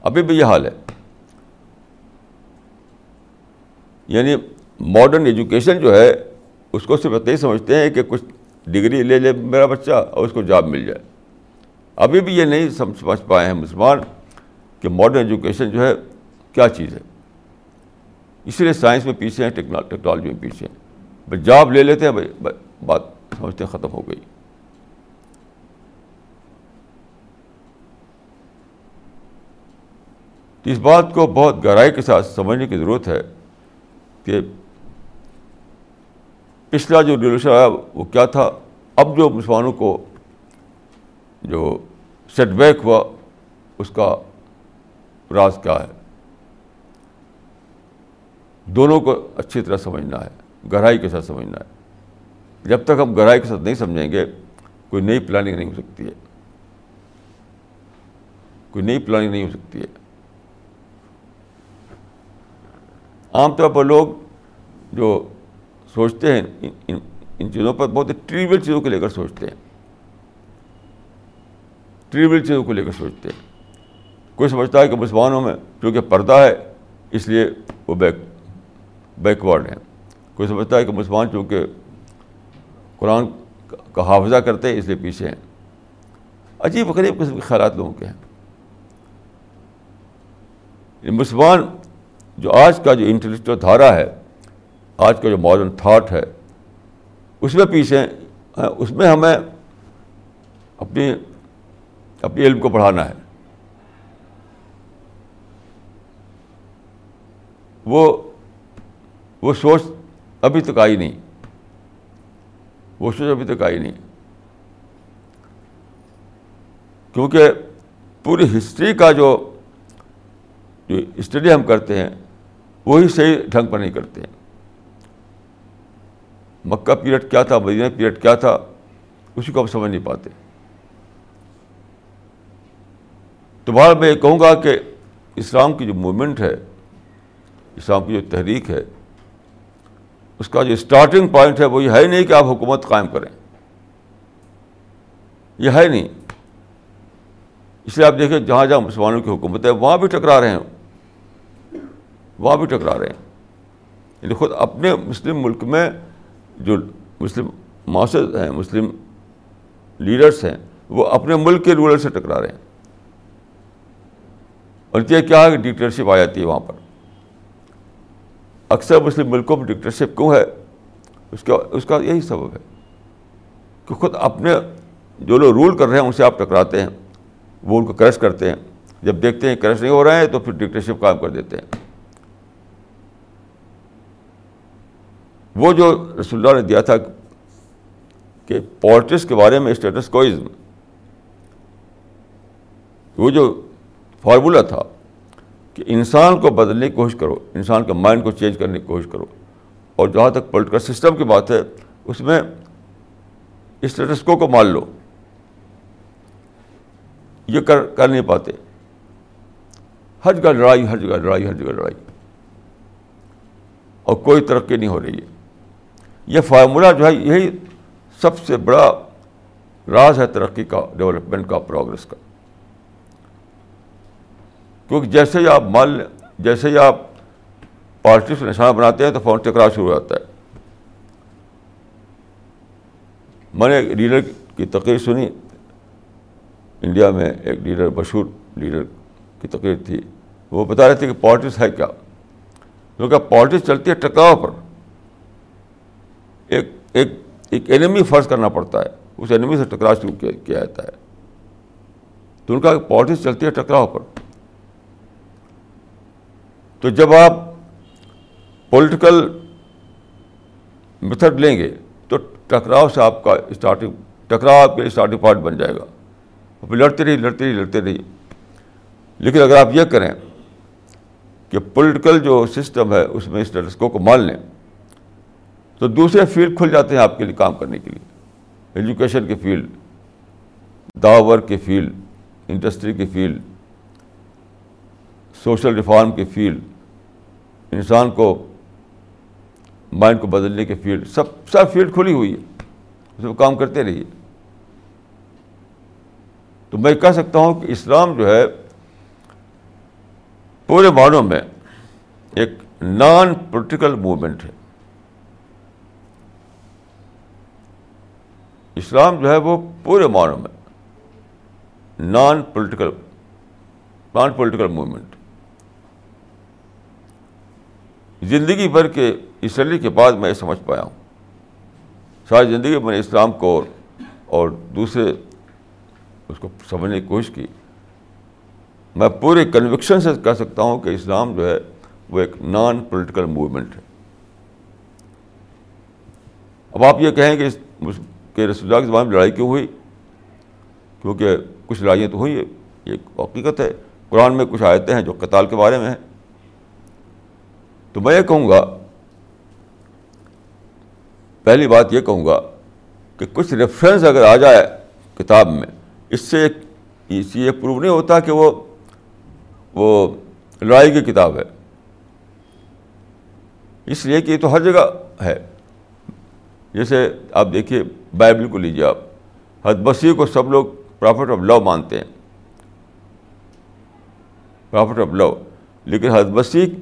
ابھی بھی یہ حال ہے۔ یعنی ماڈرن ایجوکیشن جو ہے، اس کو صرف اتنے ہی سمجھتے ہیں کہ کچھ ڈگری لے لے میرا بچہ اور اس کو جاب مل جائے۔ ابھی بھی یہ نہیں سمجھ پائے ہیں مسلمان کہ ماڈرن ایجوکیشن جو ہے کیا چیز ہے۔ اسی لیے سائنس میں پیچھے ہیں ٹیکنالوجی میں پیچھے ہیں۔ بھائی جاب لے لیتے ہیں بھائی بات سمجھتے ہیں، ختم ہو گئی۔ اس بات کو بہت گہرائی کے ساتھ سمجھنے کی ضرورت ہے کہ پچھلا جو ریولیوشن آیا، وہ کیا تھا؟ اب جو مسلمانوں کو جو سیٹ بیک ہوا، اس کا راز کیا ہے؟ دونوں کو اچھی طرح سمجھنا ہے، گہرائی کے ساتھ سمجھنا ہے۔ جب تک ہم گہرائی کے ساتھ نہیں سمجھیں گے، کوئی نئی پلاننگ نہیں ہو سکتی ہے۔ کوئی نئی پلاننگ نہیں ہو سکتی ہے۔ عام طور پر لوگ جو سوچتے ہیں، ان چیزوں پر بہت ٹریول چیزوں کو لے کر سوچتے ہیں۔ ٹریول چیزوں کو لے کر سوچتے ہیں۔ کوئی سمجھتا ہے کہ مسلمانوں میں کیونکہ پردہ ہے، اس لیے وہ بیک بیکورڈ ہیں۔ کوئی سمجھتا ہے کہ مسلمان چونکہ قرآن کا حافظہ کرتے ہیں اس لیے پیچھے ہیں۔ عجیب غریب قسم کے خیالات لوگوں کے ہیں۔ مسلمان جو آج کا جو انٹلیکچوئل دھارا ہے، آج کا جو ماڈرن تھاٹ ہے، اس میں پیچھے ہاں، اس میں ہمیں اپنی اپنی علم کو بڑھانا ہے۔ وہ وہ سوچ ابھی تک آئی نہیں۔ وہ سوچ ابھی تک آئی نہیں۔ کیونکہ پوری ہسٹری کا جو جو اسٹڈی ہم کرتے ہیں، وہی صحیح ڈھنگ پر نہیں کرتے ہیں۔ مکہ پیریڈ کیا تھا، مدینہ پیریڈ کیا تھا، اسی کو ہم سمجھ نہیں پاتے۔ تو میں یہ کہوں گا کہ اسلام کی جو موومنٹ ہے، اسلام کی جو تحریک ہے اس کا جو اسٹارٹنگ پوائنٹ ہے وہ یہ ہے نہیں کہ آپ حکومت قائم کریں۔ یہ ہے نہیں۔ اس لیے آپ دیکھیں جہاں جہاں مسلمانوں کی حکومت ہے، وہاں بھی ٹکرا رہے ہیں۔ وہاں بھی ٹکرا رہے ہیں۔ یعنی خود اپنے مسلم ملک میں جو مسلم معاشر ہیں، مسلم لیڈرس ہیں، وہ اپنے ملک کے رولر سے ٹکرا رہے ہیں۔ اور یہ کیا ہے کہ ڈکٹرشپ آ جاتی ہے وہاں پر۔ اکثر مسلم ملکوں میں ڈکٹرشپ کیوں ہے؟ اس کا اس کا یہی سبب ہے کہ خود اپنے جو لوگ رول کر رہے ہیں، ان سے آپ ٹکراتے ہیں، وہ ان کو کریش کرتے ہیں۔ جب دیکھتے ہیں کریش نہیں ہو رہے ہیں، تو پھر ڈکٹرشپ کام کر دیتے ہیں۔ وہ جو رسول اللہ نے دیا تھا کہ پالٹکس کے بارے میں اسٹیٹس کوئزم وہ جو فارمولہ تھا کہ انسان کو بدلنے کی کوشش کرو، انسان کا مائنڈ کو چینج کرنے کی کوشش کرو۔ اور جہاں تک پولیٹیکل سسٹم کی بات ہے، اس میں اسٹیٹسکو کو مان لو۔ یہ کر کر نہیں پاتے۔ ہر جگہ لڑائی، ہر جگہ لڑائی، ہر جگہ لڑائی۔ اور کوئی ترقی نہیں ہو رہی ہے۔ یہ فارمولہ جو ہے، یہی سب سے بڑا راز ہے ترقی کا ڈیولپمنٹ کا پروگرس کا۔ کیونکہ جیسے ہی آپ مان لیں، جیسے ہی آپ پازیٹیو سے نشانہ بناتے ہیں تو فون ٹکرا شروع ہو جاتا ہے۔ میں نے ایک لیڈر کی تقریر سنی۔ انڈیا میں ایک لیڈر مشہور لیڈر کی تقریر تھی۔ وہ بتا رہے تھے کہ پالٹکس ہے کیا؟ کیونکہ پالٹکس چلتی ہے ٹکراؤ پر۔ ایک ایک ایک اینمی فرض کرنا پڑتا ہے۔ اس اینمی سے ٹکراؤ شروع کیا جاتا ہے۔ تو ان کا پالٹکس چلتی ہے ٹکراؤ پر۔ تو جب آپ پولیٹیکل میتھڈ لیں گے تو ٹکراؤ سے آپ کا اسٹارٹنگ ٹکراؤ آپ کے لیے اسٹارٹنگ پوائنٹ بن جائے گا۔ پھر لڑتے رہی لڑتے رہی لڑتے رہی لیکن اگر آپ یہ کریں کہ پولیٹیکل جو سسٹم ہے، اس میں اسٹیٹسکو کو مان لیں، تو دوسرے فیلڈ کھل جاتے ہیں آپ کے لیے کام کرنے کے لیے۔ ایجوکیشن کی فیلڈ داور کی فیلڈ انڈسٹری کی فیلڈ سوشل ریفارم کی فیلڈ انسان کو مائنڈ کو بدلنے کے فیلڈ سب سب فیلڈ کھلی ہوئی ہے۔ اس میں کام کرتے رہیے۔ تو میں کہہ سکتا ہوں کہ اسلام جو ہے، پورے معنوں میں ایک نان پولیٹیکل موومنٹ ہے۔ اسلام جو ہے وہ پورے معنوں میں non political non political movement زندگی بھر کے اسٹڈی کے بعد میں یہ سمجھ پایا ہوں۔ ساری زندگی میں نے اسلام کو اور دوسرے اس کو سمجھنے کی کوشش کی۔ میں پورے کنوکشن سے کہہ سکتا ہوں کہ اسلام جو ہے وہ ایک نان پولیٹیکل موومنٹ ہے۔ اب آپ یہ کہیں کہ کہ رسول اللہ کے زمانے میں لڑائی کیوں ہوئی؟ کیونکہ کچھ لڑائیاں تو ہوئی یہ حقیقت ہے۔ قرآن میں کچھ آیتیں ہیں جو قتال کے بارے میں ہیں۔ تو میں یہ کہوں گا، پہلی بات یہ کہوں گا کہ کچھ ریفرنس اگر آ جائے کتاب میں، اس سے اس یہ پروو نہیں ہوتا کہ وہ وہ لڑائی کی کتاب ہے۔ اس لیے کہ یہ تو ہر جگہ ہے۔ جیسے آپ دیکھیے بائبل کو لیجیے آپ۔ حد بسی کو سب لوگ پرافٹ آف لو مانتے ہیں۔ پرافٹ آف لو لیکن حد بسی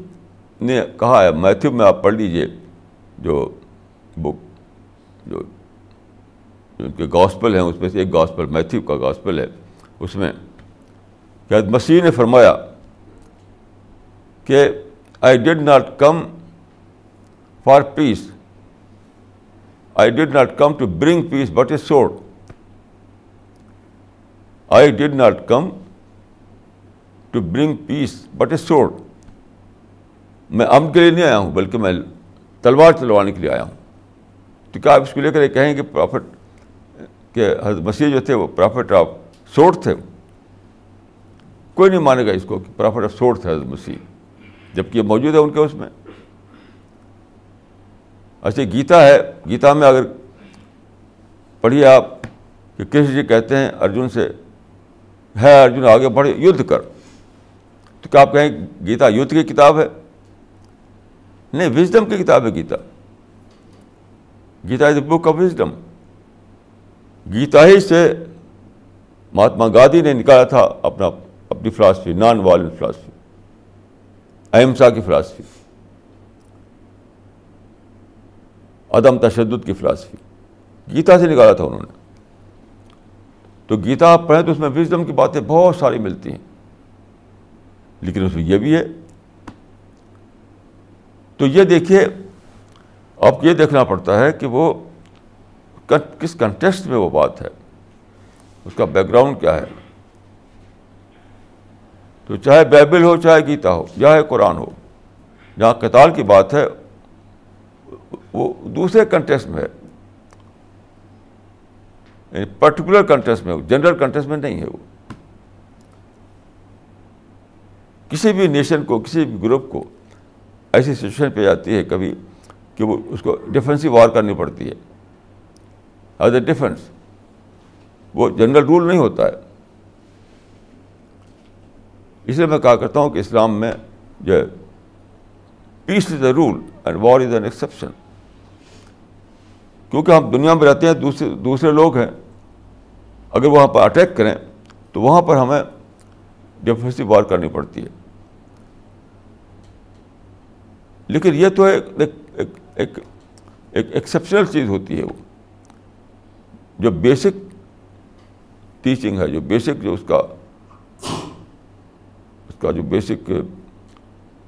نے کہا ہے میتھو میں آپ پڑھ لیجیے جو بک جو ان کے گاسپل ہیں، اس میں سے ایک گاسپل میتھو کا گاسپل ہے، اس میں۔ کہ مسیح نے فرمایا کہ I did not come for peace I did not come to bring peace but a sword I did not come to bring peace but a sword میں ام کے لیے نہیں آیا ہوں، بلکہ میں تلوار چلوانے کے لیے آیا ہوں۔ تو کیا آپ اس کو لے کر یہ کہیں کہ پرافٹ کہ حضرت مسیح جو تھے وہ پرافٹ آف سوٹ تھے؟ کوئی نہیں مانے گا اس کو کہ پرافٹ آف سوٹ تھے حضرت مسیح جبکہ یہ موجود ہے ان کے اس میں۔ ایسے گیتا ہے، گیتا میں اگر پڑھیے آپ کہ کرشن جی کہتے ہیں، ارجن سے ہے، ارجن آگے بڑھے، یدھ کر۔ تو کیا آپ کہیں گیتا یدھ کی کتاب ہے؟ نہیں وزڈم کی کتاب ہے Gita. Gita is a book of wisdom Gita ہی سے مہاتما گاندھی نے نکالا تھا اپنا، اپنی philosophy non violent philosophy ahimsa کی فلاسفی عدم تشدد کی فلاسفی گیتا سے نکالا تھا انہوں نے۔ تو گیتا آپ پڑھیں تو اس میں وزڈم کی باتیں بہت ساری ملتی ہیں۔ لیکن اس میں یہ بھی ہے تو یہ دیکھیے آپ کو یہ دیکھنا پڑتا ہے کہ وہ کس کنٹیکسٹ میں وہ بات ہے؟ اس کا بیک گراؤنڈ کیا ہے؟ تو چاہے بائبل ہو، چاہے گیتا ہو چاہے قرآن ہو، جہاں کتال کی بات ہے، وہ دوسرے کنٹیکسٹ میں ہے۔ یعنی پرٹیکولر کنٹیکسٹ میں جنرل کنٹیکسٹ میں نہیں ہے وہ۔ کسی بھی نیشن کو، کسی بھی گروپ کو ایسی سچویشن پہ جاتی ہے کبھی کہ وہ اس کو ڈیفینسو وار کرنی پڑتی ہے۔ ایز اے ڈیفینس وہ جنرل رول نہیں ہوتا ہے۔ اس لیے میں کہا کرتا ہوں کہ اسلام میں جو peace is a rule and war is an exception کیونکہ ہم دنیا میں رہتے ہیں، دوسرے دوسرے لوگ ہیں۔ اگر وہاں پر اٹیک کریں، تو وہاں پر ہمیں ڈیفینسو وار کرنی پڑتی ہے۔ لیکن یہ تو ایک ایک ایکسیپشنل چیز ہوتی ہے وہ۔ جو بیسک ٹیچنگ ہے، جو بیسک جو اس کا اس کا جو بیسک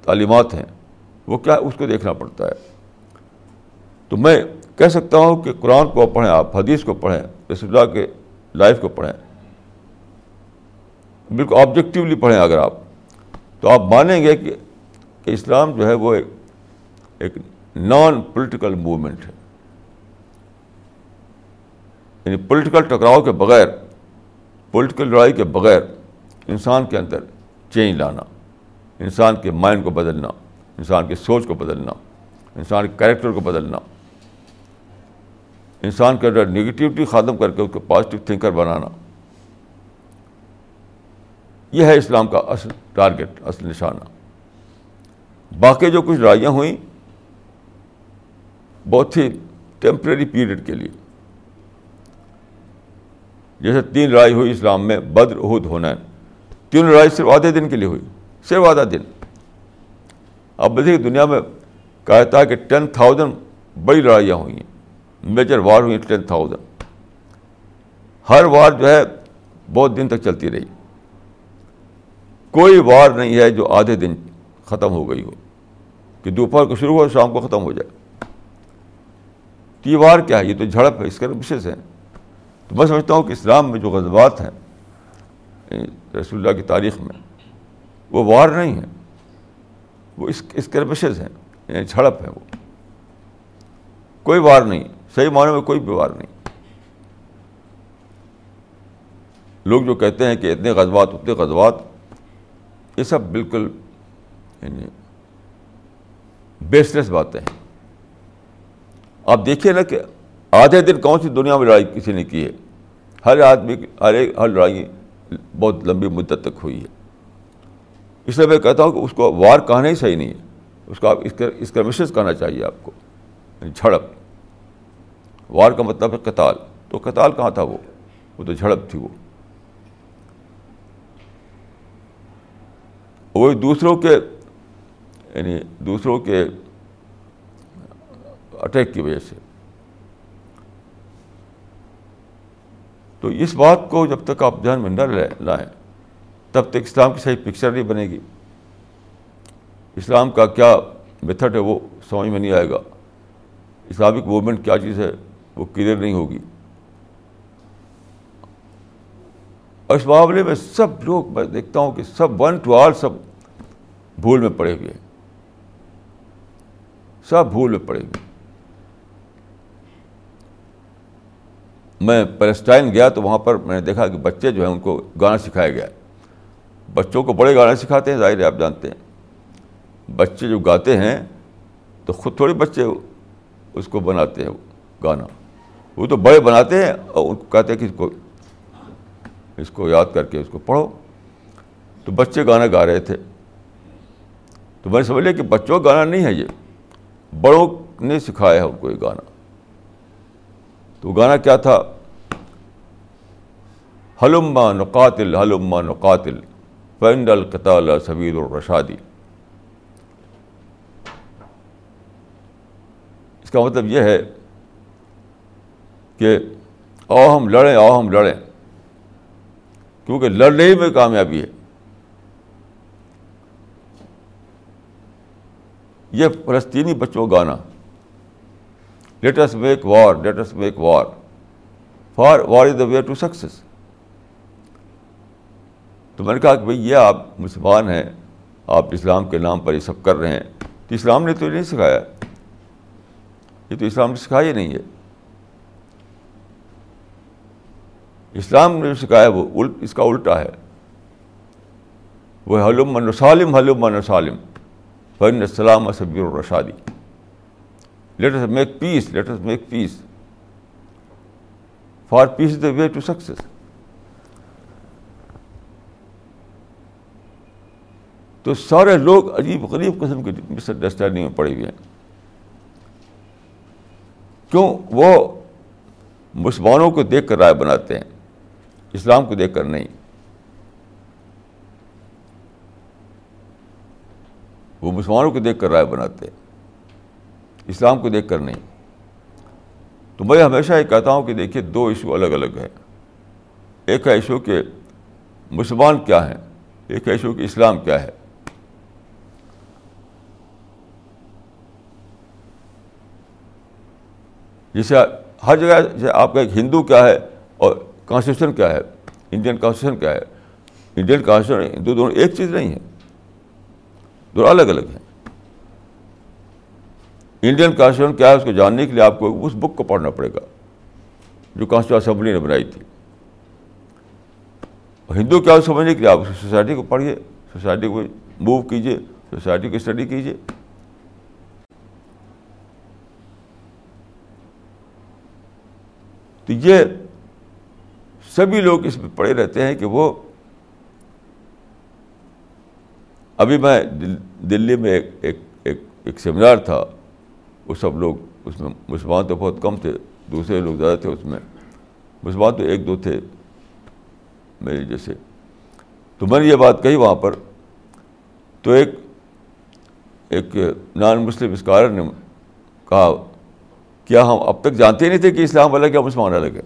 تعلیمات ہیں، وہ کیا اس کو دیکھنا پڑتا ہے۔ تو میں کہہ سکتا ہوں کہ قرآن کو پڑھیں آپ، حدیث کو پڑھیں، رسول اللہ کے لائف کو پڑھیں۔ بالکل آبجیکٹیولی پڑھیں اگر آپ۔ تو آپ مانیں گے کہ اسلام جو ہے وہ ایک نان پولیٹیکل موومنٹ ہے۔ یعنی پولیٹیکل ٹکراؤ کے بغیر، پولیٹیکل لڑائی کے بغیر انسان کے اندر چینج لانا، انسان کے مائنڈ کو بدلنا، انسان کی سوچ کو بدلنا، انسان کے کریکٹر کو بدلنا، انسان کے اندر نگیٹیوٹی ختم کر کے اس کو پازیٹیو تھنکر بنانا۔ یہ ہے اسلام کا اصل ٹارگیٹ اصل نشانہ۔ باقی جو کچھ لڑائیاں ہوئیں بہت ہی ٹیمپریری پیریڈ کے لیے۔ جیسے تین لڑائی ہوئی اسلام میں بدر عہد ہونا تین لڑائی صرف آدھے دن کے لیے ہوئی، صرف آدھا دن۔ اب دیکھیے دنیا میں کہتا ہے کہ ٹین تھاؤزینڈ بڑی لڑائیاں ہوئی ہیں میجر وار ہوئی ٹین تھاؤزینڈ ہر وار جو ہے بہت دن تک چلتی رہی۔ کوئی وار نہیں ہے جو آدھے دن ختم ہو گئی ہو، کہ دوپہر کو شروع ہو شام کو ختم ہو جائے۔ یہ وار کیا ہے؟ یہ تو جھڑپ ہے، اس کا وشیز ہے۔ تو میں سمجھتا ہوں کہ اسلام میں جو غزبات ہیں یعنی رسول اللہ کی تاریخ میں، وہ وار نہیں ہیں وہ اس اس کے وشیز ہیں یعنی جھڑپ ہے وہ۔ کوئی وار نہیں، صحیح معنی میں کوئی بیوار نہیں۔ لوگ جو کہتے ہیں کہ اتنے غزوات اتنے غزوات، یہ سب بالکل یعنی بیس لیس باتیں ہیں۔ آپ دیکھیے نا کہ آدھے دن کون سی دنیا میں لڑائی کسی نے کی ہے؟ ہر آدمی ہر ایک ہر لڑائی بہت لمبی مدت تک ہوئی ہے۔ اس لیے میں کہتا ہوں کہ اس کو وار کہنا ہی صحیح نہیں ہے۔ اس کو آپ اس کا مسز کہنا چاہیے آپ کو۔ یعنی جھڑپ۔ وار کا مطلب ہے قتال۔ تو قتال کہاں تھا وہ؟ وہ تو جھڑپ تھی وہ۔ وہ دوسروں کے یعنی دوسروں کے اٹیک کی وجہ سے۔ تو اس بات کو جب تک آپ دھیان میں نہ لائیں، تب تک اسلام کی صحیح پکچر نہیں بنے گی۔ اسلام کا کیا میتھڈ ہے وہ سمجھ میں نہیں آئے گا۔ اسلامک موومنٹ کیا چیز ہے وہ کلیئر نہیں ہوگی۔ اور اس معاملے میں سب لوگ میں دیکھتا ہوں کہ سب ون ٹو آل سب بھول میں پڑے ہوئے ہیں۔ سب بھول میں پڑے ہوئے میں پیلسٹائن گیا تو وہاں پر میں نے دیکھا کہ بچے جو ہیں ان کو گانا سکھایا گیا بچوں کو بڑے گانے سکھاتے ہیں، ظاہر ہے، آپ جانتے ہیں۔ بچے جو گاتے ہیں تو خود تھوڑے بچے اس کو بناتے ہیں، گانا۔ وہ تو بڑے بناتے ہیں اور ان کو کہتے ہیں کہ اس کو اس کو یاد کر کے اس کو پڑھو۔ تو بچے گانا گا رہے تھے۔ تو میں نے سمجھ لیا کہ بچوں کا گانا نہیں ہے یہ۔ بڑوں نے سکھایا ہے ان کو یہ گانا۔ تو گانا کیا تھا؟ حلما نقاتل حلما نقاتل فینڈ القطال سبیر الرشادی اس کا مطلب یہ ہے کہ آؤ ہم لڑیں آؤ ہم لڑیں، کیونکہ لڑنے ہی میں کامیابی ہے۔ یہ فلسطینی بچوں گانا let's make war let's make war for war is the way to success تو میں نے کہا کہ بھائی یہ آپ مسلمان ہیں، آپ اسلام کے نام پر یہ سب کر رہے ہیں۔ تو اسلام نے تو یہ نہیں سکھایا۔ یہ تو اسلام نے سکھایا نہیں ہے۔ اسلام نے جو سکھایا وہ اس کا الٹا ہے۔ وہ حلم من سالم، حلم من سالم۔ فن السلام صبیر الرشادی let make peace let make peace for peace is the way to success تو سارے لوگ عجیب غریب قسم کی مس انڈرسٹینڈنگ میں پڑے ہوئے ہیں۔ کیوں؟ وہ مسلمانوں کو دیکھ کر رائے بناتے ہیں، اسلام کو دیکھ کر نہیں۔ وہ مسلمانوں کو دیکھ کر رائے بناتے ہیں۔ اسلام کو دیکھ کر نہیں۔ تو میں ہمیشہ یہ کہتا ہوں کہ دیکھیے دو ایشو الگ الگ ہیں۔ ایک ہے ایشو کہ مسلمان کیا ہیں، ایک ہے ایشو کہ اسلام کیا ہے۔ جیسے ہر جگہ جیسے آپ کا ایک ہندو کیا ہے اور کانسٹیٹیوشن کیا ہے انڈین کانسٹیٹیوشن کیا ہے۔ انڈین کانسٹیٹیوشن ہندو دونوں ایک چیز نہیں ہے دونوں الگ الگ ہیں۔ انڈین کانسٹیٹیوشن کیا ہے؟ اس کو جاننے کے لیے آپ کو اس بک کو پڑھنا پڑے گا، جو کانسٹیٹیوشن اسمبلی نے بنائی تھی۔ ہندو کیا سمجھنے کے لیے؟ آپ سوسائٹی کو پڑھیے سوسائٹی کو موو کیجیے سوسائٹی کو اسٹڈی کیجیے۔ تو یہ سبھی لوگ اس میں پڑے رہتے ہیں کہ وہ ابھی میں دلی میں ایک ایک ایک ایک سیمینار تھا۔ وہ سب لوگ اس میں مسلمان تو بہت کم تھے، دوسرے لوگ زیادہ تھے اس میں۔ مسلمان تو ایک دو تھے میرے جیسے۔ تو میں نے یہ بات کہی وہاں پر۔ تو ایک ایک نان مسلم اسکالر نے کہا، کیا ہم اب تک جانتے ہی نہیں تھے کہ اسلام الگ ہے مسلمان الگ ہے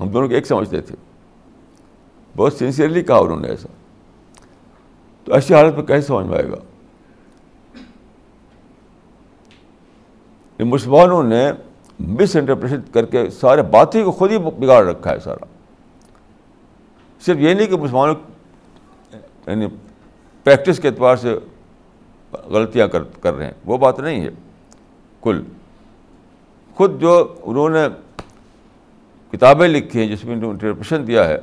ہم دونوں کو ایک سمجھتے تھے۔ بہت سنسیئرلی کہا انہوں نے ایسا۔ تو ایسی حالت میں کیسے سمجھ میں آئے گا؟ مسلمانوں نے مس انٹرپریشن کر کے سارے باتیں کو خود ہی بگاڑ رکھا ہے سارا۔ صرف یہ نہیں کہ مسلمانوں یعنی پریکٹس کے اعتبار سے غلطیاں کر کر رہے ہیں۔ وہ بات نہیں ہے۔ کل خود جو انہوں نے کتابیں لکھی ہیں جس میں انٹرپریشن دیا ہے،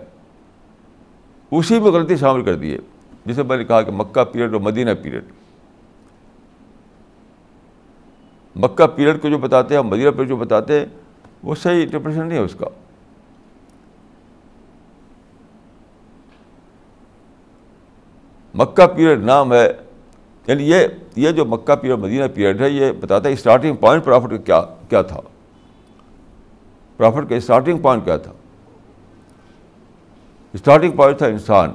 اسی میں غلطی شامل کر دی ہے۔ جسے میں نے کہا کہ مکہ پیریڈ اور مدینہ پیریڈ مکہ پیریڈ کو جو بتاتے ہیں مدینہ پیریڈ جو بتاتے ہیں، وہ صحیح انٹرپریشن نہیں ہے اس کا۔ مکہ پیریڈ نام ہے یعنی یہ یہ جو مکہ پیریڈ مدینہ پیریڈ ہے، یہ بتاتا ہے اسٹارٹنگ پوائنٹ پرافٹ کا کیا کیا تھا۔ پرافٹ کا اسٹارٹنگ پوائنٹ کیا تھا۔ اسٹارٹنگ پوائنٹ تھا انسان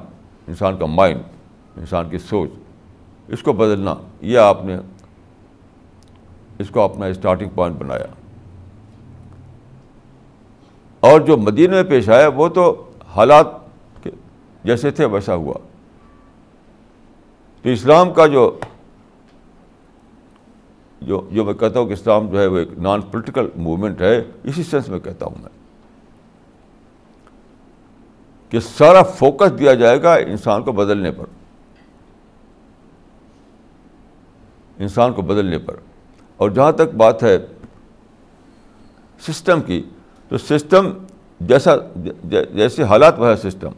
انسان کا مائنڈ انسان کی سوچ۔ اس کو بدلنا، یہ آپ نے اس کو اپنا اسٹارٹنگ پوائنٹ بنایا۔ اور جو مدینہ میں پیش آیا وہ تو حالات جیسے تھے ویسا ہوا۔ تو اسلام کا جو جو جو میں کہتا ہوں کہ اسلام جو ہے وہ ایک نان پولیٹیکل موومنٹ ہے، اسی سینس میں کہتا ہوں میں۔ کہ سارا فوکس دیا جائے گا انسان کو بدلنے پر۔ انسان کو بدلنے پر۔ اور جہاں تک بات ہے سسٹم کی، تو سسٹم جیسا، جیسے حالات وہ ہے سسٹم۔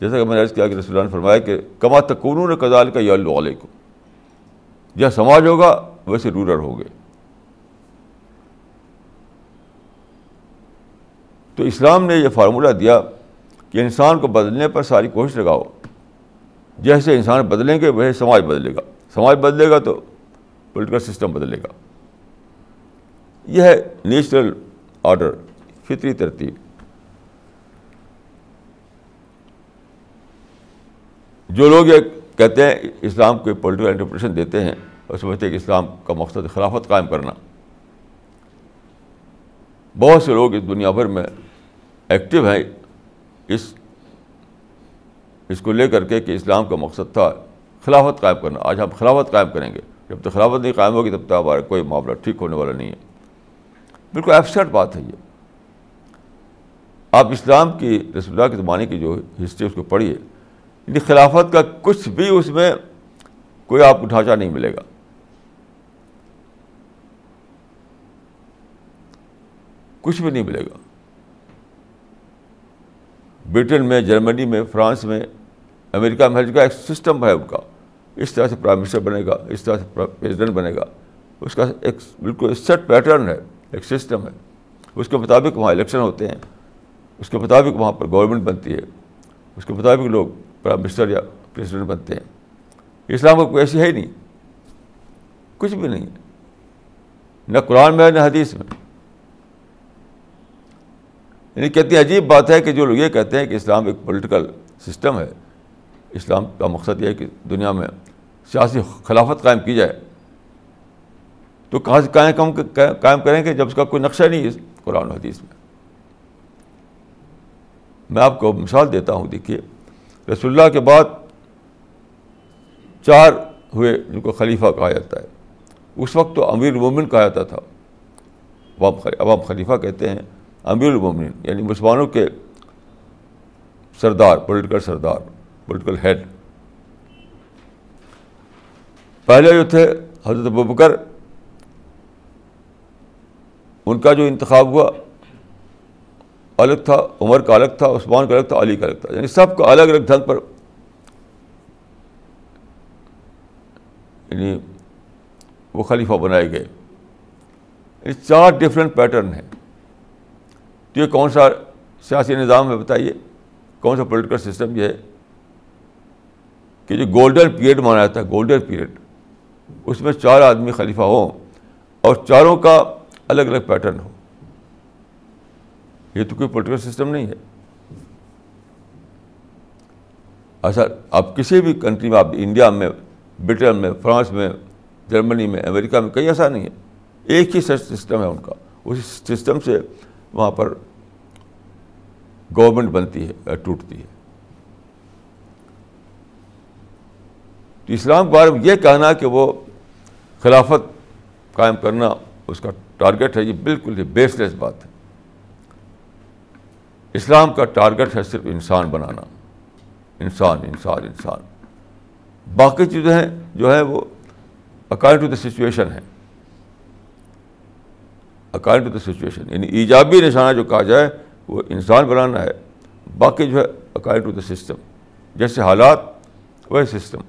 جیسا کہ میں نے عرض کیا کہ رسول اللہ نے فرمایا کہ کما تکون نے کزال کا یا اللہ علیہ کو جہاں سماج ہوگا، ویسے رورل ہوگے۔ تو اسلام نے یہ فارمولہ دیا کہ انسان کو بدلنے پر ساری کوشش لگاؤ۔ جیسے انسان بدلیں گے، ویسے سماج بدلے گا۔ سماج بدلے گا تو پولیٹیکل سسٹم بدلے گا۔ یہ ہے نیچرل آرڈر، فطری ترتیب۔ جو لوگ یہ کہتے ہیں اسلام کو پولیٹیکل انٹرپریشن دیتے ہیں اور سمجھتے ہیں کہ اسلام کا مقصد خلافت قائم کرنا۔ بہت سے لوگ اس دنیا بھر میں ایکٹیو ہیں۔ اس اس کو لے کر کے کہ اسلام کا مقصد تھا خلافت قائم کرنا۔ آج ہم خلافت قائم کریں گے۔ جب تک خلافت نہیں قائم ہوگی تب تک ہمارا کوئی معاملہ ٹھیک ہونے والا نہیں ہے۔ بالکل ایبسٹ بات ہے یہ۔ آپ اسلام کی رسول اللہ کے زمانے کی جو ہسٹری اس کو پڑھیے۔ یعنی خلافت کا کچھ بھی اس میں کوئی آپ کو ڈھانچہ نہیں ملے گا۔ کچھ بھی نہیں ملے گا۔ برٹن میں، جرمنی میں، فرانس میں، امریکہ میں، ہر جگہ ایک سسٹم ہے ان کا۔ اس طرح سے پرائم منسٹر بنے گا، اس طرح سے پریزیڈنٹ بنے گا۔ اس کا ایک بالکل سیٹ پیٹرن ہے، ایک سسٹم ہے۔ اس کے مطابق وہاں الیکشن ہوتے ہیں۔ اس کے مطابق وہاں پر گورنمنٹ بنتی ہے۔ اس کے مطابق لوگ پرائم منسٹر یا پریزیڈنٹ بنتے ہیں۔ اسلام کا کوئی ایسی ہے ہی نہیں۔ کچھ بھی نہیں نہ قرآن میں، نہ حدیث میں۔ یعنی کہتی عجیب بات ہے کہ جو لوگ یہ کہتے ہیں کہ اسلام ایک پولیٹیکل سسٹم ہے۔ اسلام کا مقصد یہ ہے کہ دنیا میں سیاسی خلافت قائم کی جائے۔ تو کہاں سے قائم قائم کریں گے جب اس کا کوئی نقشہ نہیں ہے قرآن و حدیث میں؟ میں آپ کو مثال دیتا ہوں، دیکھیے، رسول اللہ کے بعد چار ہوئے جن کو خلیفہ کہا جاتا ہے۔ اس وقت تو امیر المومن کہا جاتا تھا۔ عوام خلیفہ کہتے ہیں امیر المومن یعنی مسلمانوں کے سردار، پولیٹیکل سردار۔ پولیٹیکل ہیڈ پہلے جو تھے حضرت ابوبکر، ان کا جو انتخاب ہوا، الگ تھا، عمر کا الگ تھا، عثمان کا الگ تھا، علی کا الگ تھا یعنی سب کو الگ الگ ڈھنگ پر یعنی وہ خلیفہ بنائے گئے۔ یعنی چار ڈفرینٹ پیٹرن ہیں۔ تو یہ کون سا سیاسی نظام ہے بتائیے؟ کون سا پولیٹیکل سسٹم یہ ہے؟ کہ جو گولڈن پیریڈ مانا جاتا ہے گولڈن پیریڈ اس میں چار آدمی خلیفہ ہوں اور چاروں کا الگ الگ پیٹرن ہو یہ تو کوئی پولیٹیکل سسٹم نہیں ہے۔ اچھا آپ کسی بھی کنٹری میں آپ انڈیا میں برٹن میں فرانس میں جرمنی میں امریکہ میں کہیں ایسا نہیں ہے۔ ایک ہی سسٹم ہے ان کا۔ اس سسٹم سے وہاں پر گورنمنٹ بنتی ہے، ٹوٹتی ہے۔ تو اسلام کے بارے میں یہ کہنا کہ وہ خلافت قائم کرنا اس کا ٹارگیٹ ہے، یہ بالکل ہی بیس لیس بات ہے۔ اسلام کا ٹارگیٹ ہے صرف انسان بنانا۔ انسان انسان انسان۔ باقی چیزیں ہیں جو ہیں وہ اکارڈنگ ٹو دا سچویشن ہے اکارڈنگ ٹو دا سچویشن یعنی ایجابی نشانہ جو کہا جائے، وہ انسان بنانا ہے۔ باقی جو ہے اکارڈنگ ٹو دا سسٹم جیسے حالات وہ سسٹم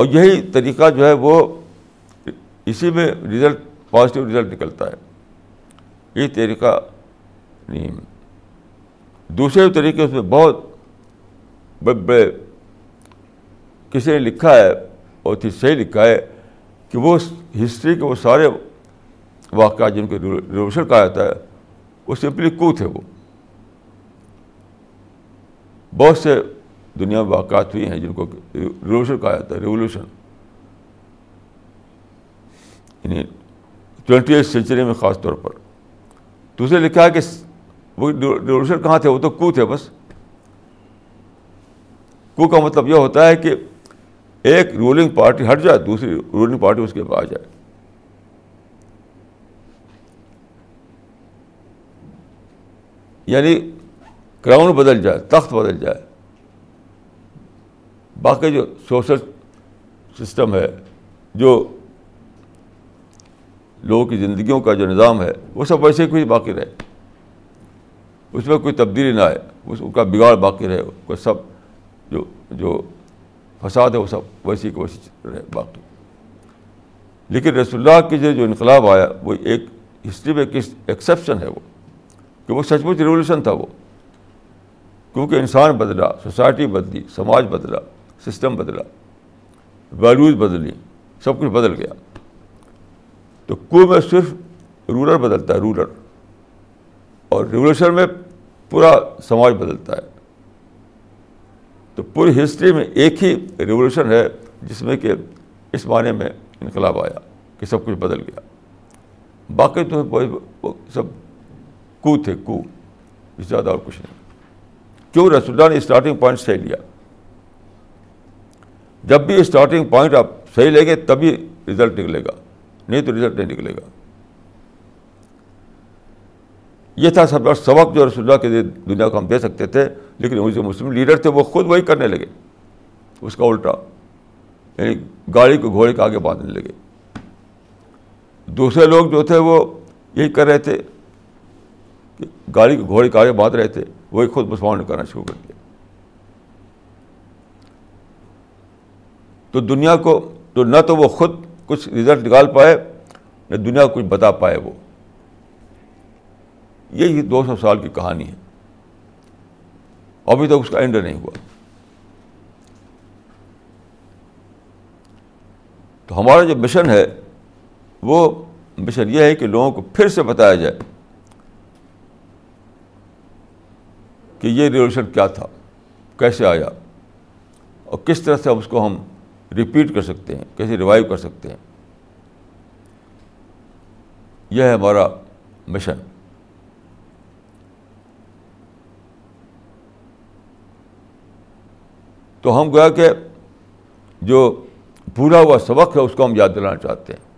اور یہی طریقہ جو ہے وہ اسی میں رزلٹ پازیٹیو رزلٹ نکلتا ہے۔ یہ طریقہ نہیں دوسرے طریقے اس میں بہت بڑے بڑے کسی نے لکھا ہے اور صحیح لکھا ہے کہ وہ ہسٹری کے وہ سارے واقعات جن کو ریولیوشن کہا جاتا ہے، وہ سمپلی کو تھے وہ۔ بہت سے دنیا میں واقعات ہوئی ہیں جن کو ریولیوشن کہا جاتا ہے ریولیوشن یعنی ٹوینٹی ایٹ سینچری میں خاص طور پر۔ دوسرے لکھا ہے کہ وہ ریولیوشن کہاں تھے؟ وہ تو کو تھے بس۔ کو کا مطلب یہ ہوتا ہے کہ ایک رولنگ پارٹی ہٹ جائے، دوسری رولنگ پارٹی اس کے بعد جائے۔ یعنی کراؤن بدل جائے، تخت بدل جائے۔ باقی جو سوشل سسٹم ہے، جو لوگوں کی زندگیوں کا جو نظام ہے، وہ سب ویسے ہی باقی رہے۔ اس میں کوئی تبدیلی نہ آئے، اس کا بگاڑ باقی رہے کوئی سب جو جو فساد ہے، وہ سب ویسی کی ویسی رہے، باقی۔ لیکن رسول اللہ کی جو انقلاب آیا، وہ ایک ہسٹری میں کس ایکسیپشن ہے وہ؟ کہ وہ سچ مچ ریولیوشن تھا وہ۔ کیونکہ انسان بدلا، سوسائٹی بدلی، سماج بدلا۔ سسٹم بدلا ویلیوز بدلی، سب کچھ بدل گیا۔ تو کو میں صرف رولر بدلتا ہے، رولر۔ اور ریولیوشن میں پورا سماج بدلتا ہے۔ تو پوری ہسٹری میں ایک ہی ریولیوشن ہے، جس میں کہ اس معنی میں انقلاب آیا کہ سب کچھ بدل گیا۔ باقی تو سب کو تھے، کو، زیادہ اور کچھ نہیں۔ کیوں؟ رسول اللہ نے اسٹارٹنگ پوائنٹ صحیح لیا۔ جب بھی اسٹارٹنگ پوائنٹ آپ صحیح لیں گے تبھی رزلٹ نکلے گا، نہیں تو رزلٹ نہیں نکلے گا۔ یہ تھا سب سبق جو رسول اللہ کے دنیا کو ہم دے سکتے تھے، لیکن وہ جو مسلم لیڈر تھے وہ خود وہی کرنے لگے۔ اس کا الٹا یعنی گاڑی کو گھوڑے کے آگے باندھنے لگے۔ دوسرے لوگ جو تھے وہ یہی کر رہے تھے کہ گاڑی کو گھوڑے کے آگے باندھ رہے تھے، وہی خود مسلمان کرنا شروع کر دیا۔ تو دنیا کو تو نہ تو وہ خود کچھ رزلٹ نکال پائے، نہ دنیا کو کچھ بتا پائے وہ۔ یہی دو سو سال کی کہانی ہے۔ ابھی تک اس کا اینڈ نہیں ہوا۔ تو ہمارا جو مشن ہے، وہ مشن یہ ہے کہ لوگوں کو پھر سے بتایا جائے کہ یہ ریولیوشن کیا تھا، کیسے آیا، اور کس طرح سے اس کو ہم ریپیٹ کر سکتے ہیں، کیسے ریوائو کر سکتے ہیں۔ یہ ہے ہمارا مشن تو ہم گویا کہ جو پورا ہوا سبق ہے، اس کو ہم یاد دلانا چاہتے ہیں۔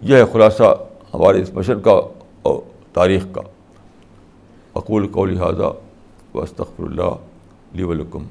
یہ ہے خلاصہ ہمارے اس مشن کا اور تاریخ کا۔ اقول کو لہٰذا و اللہ لی ولکم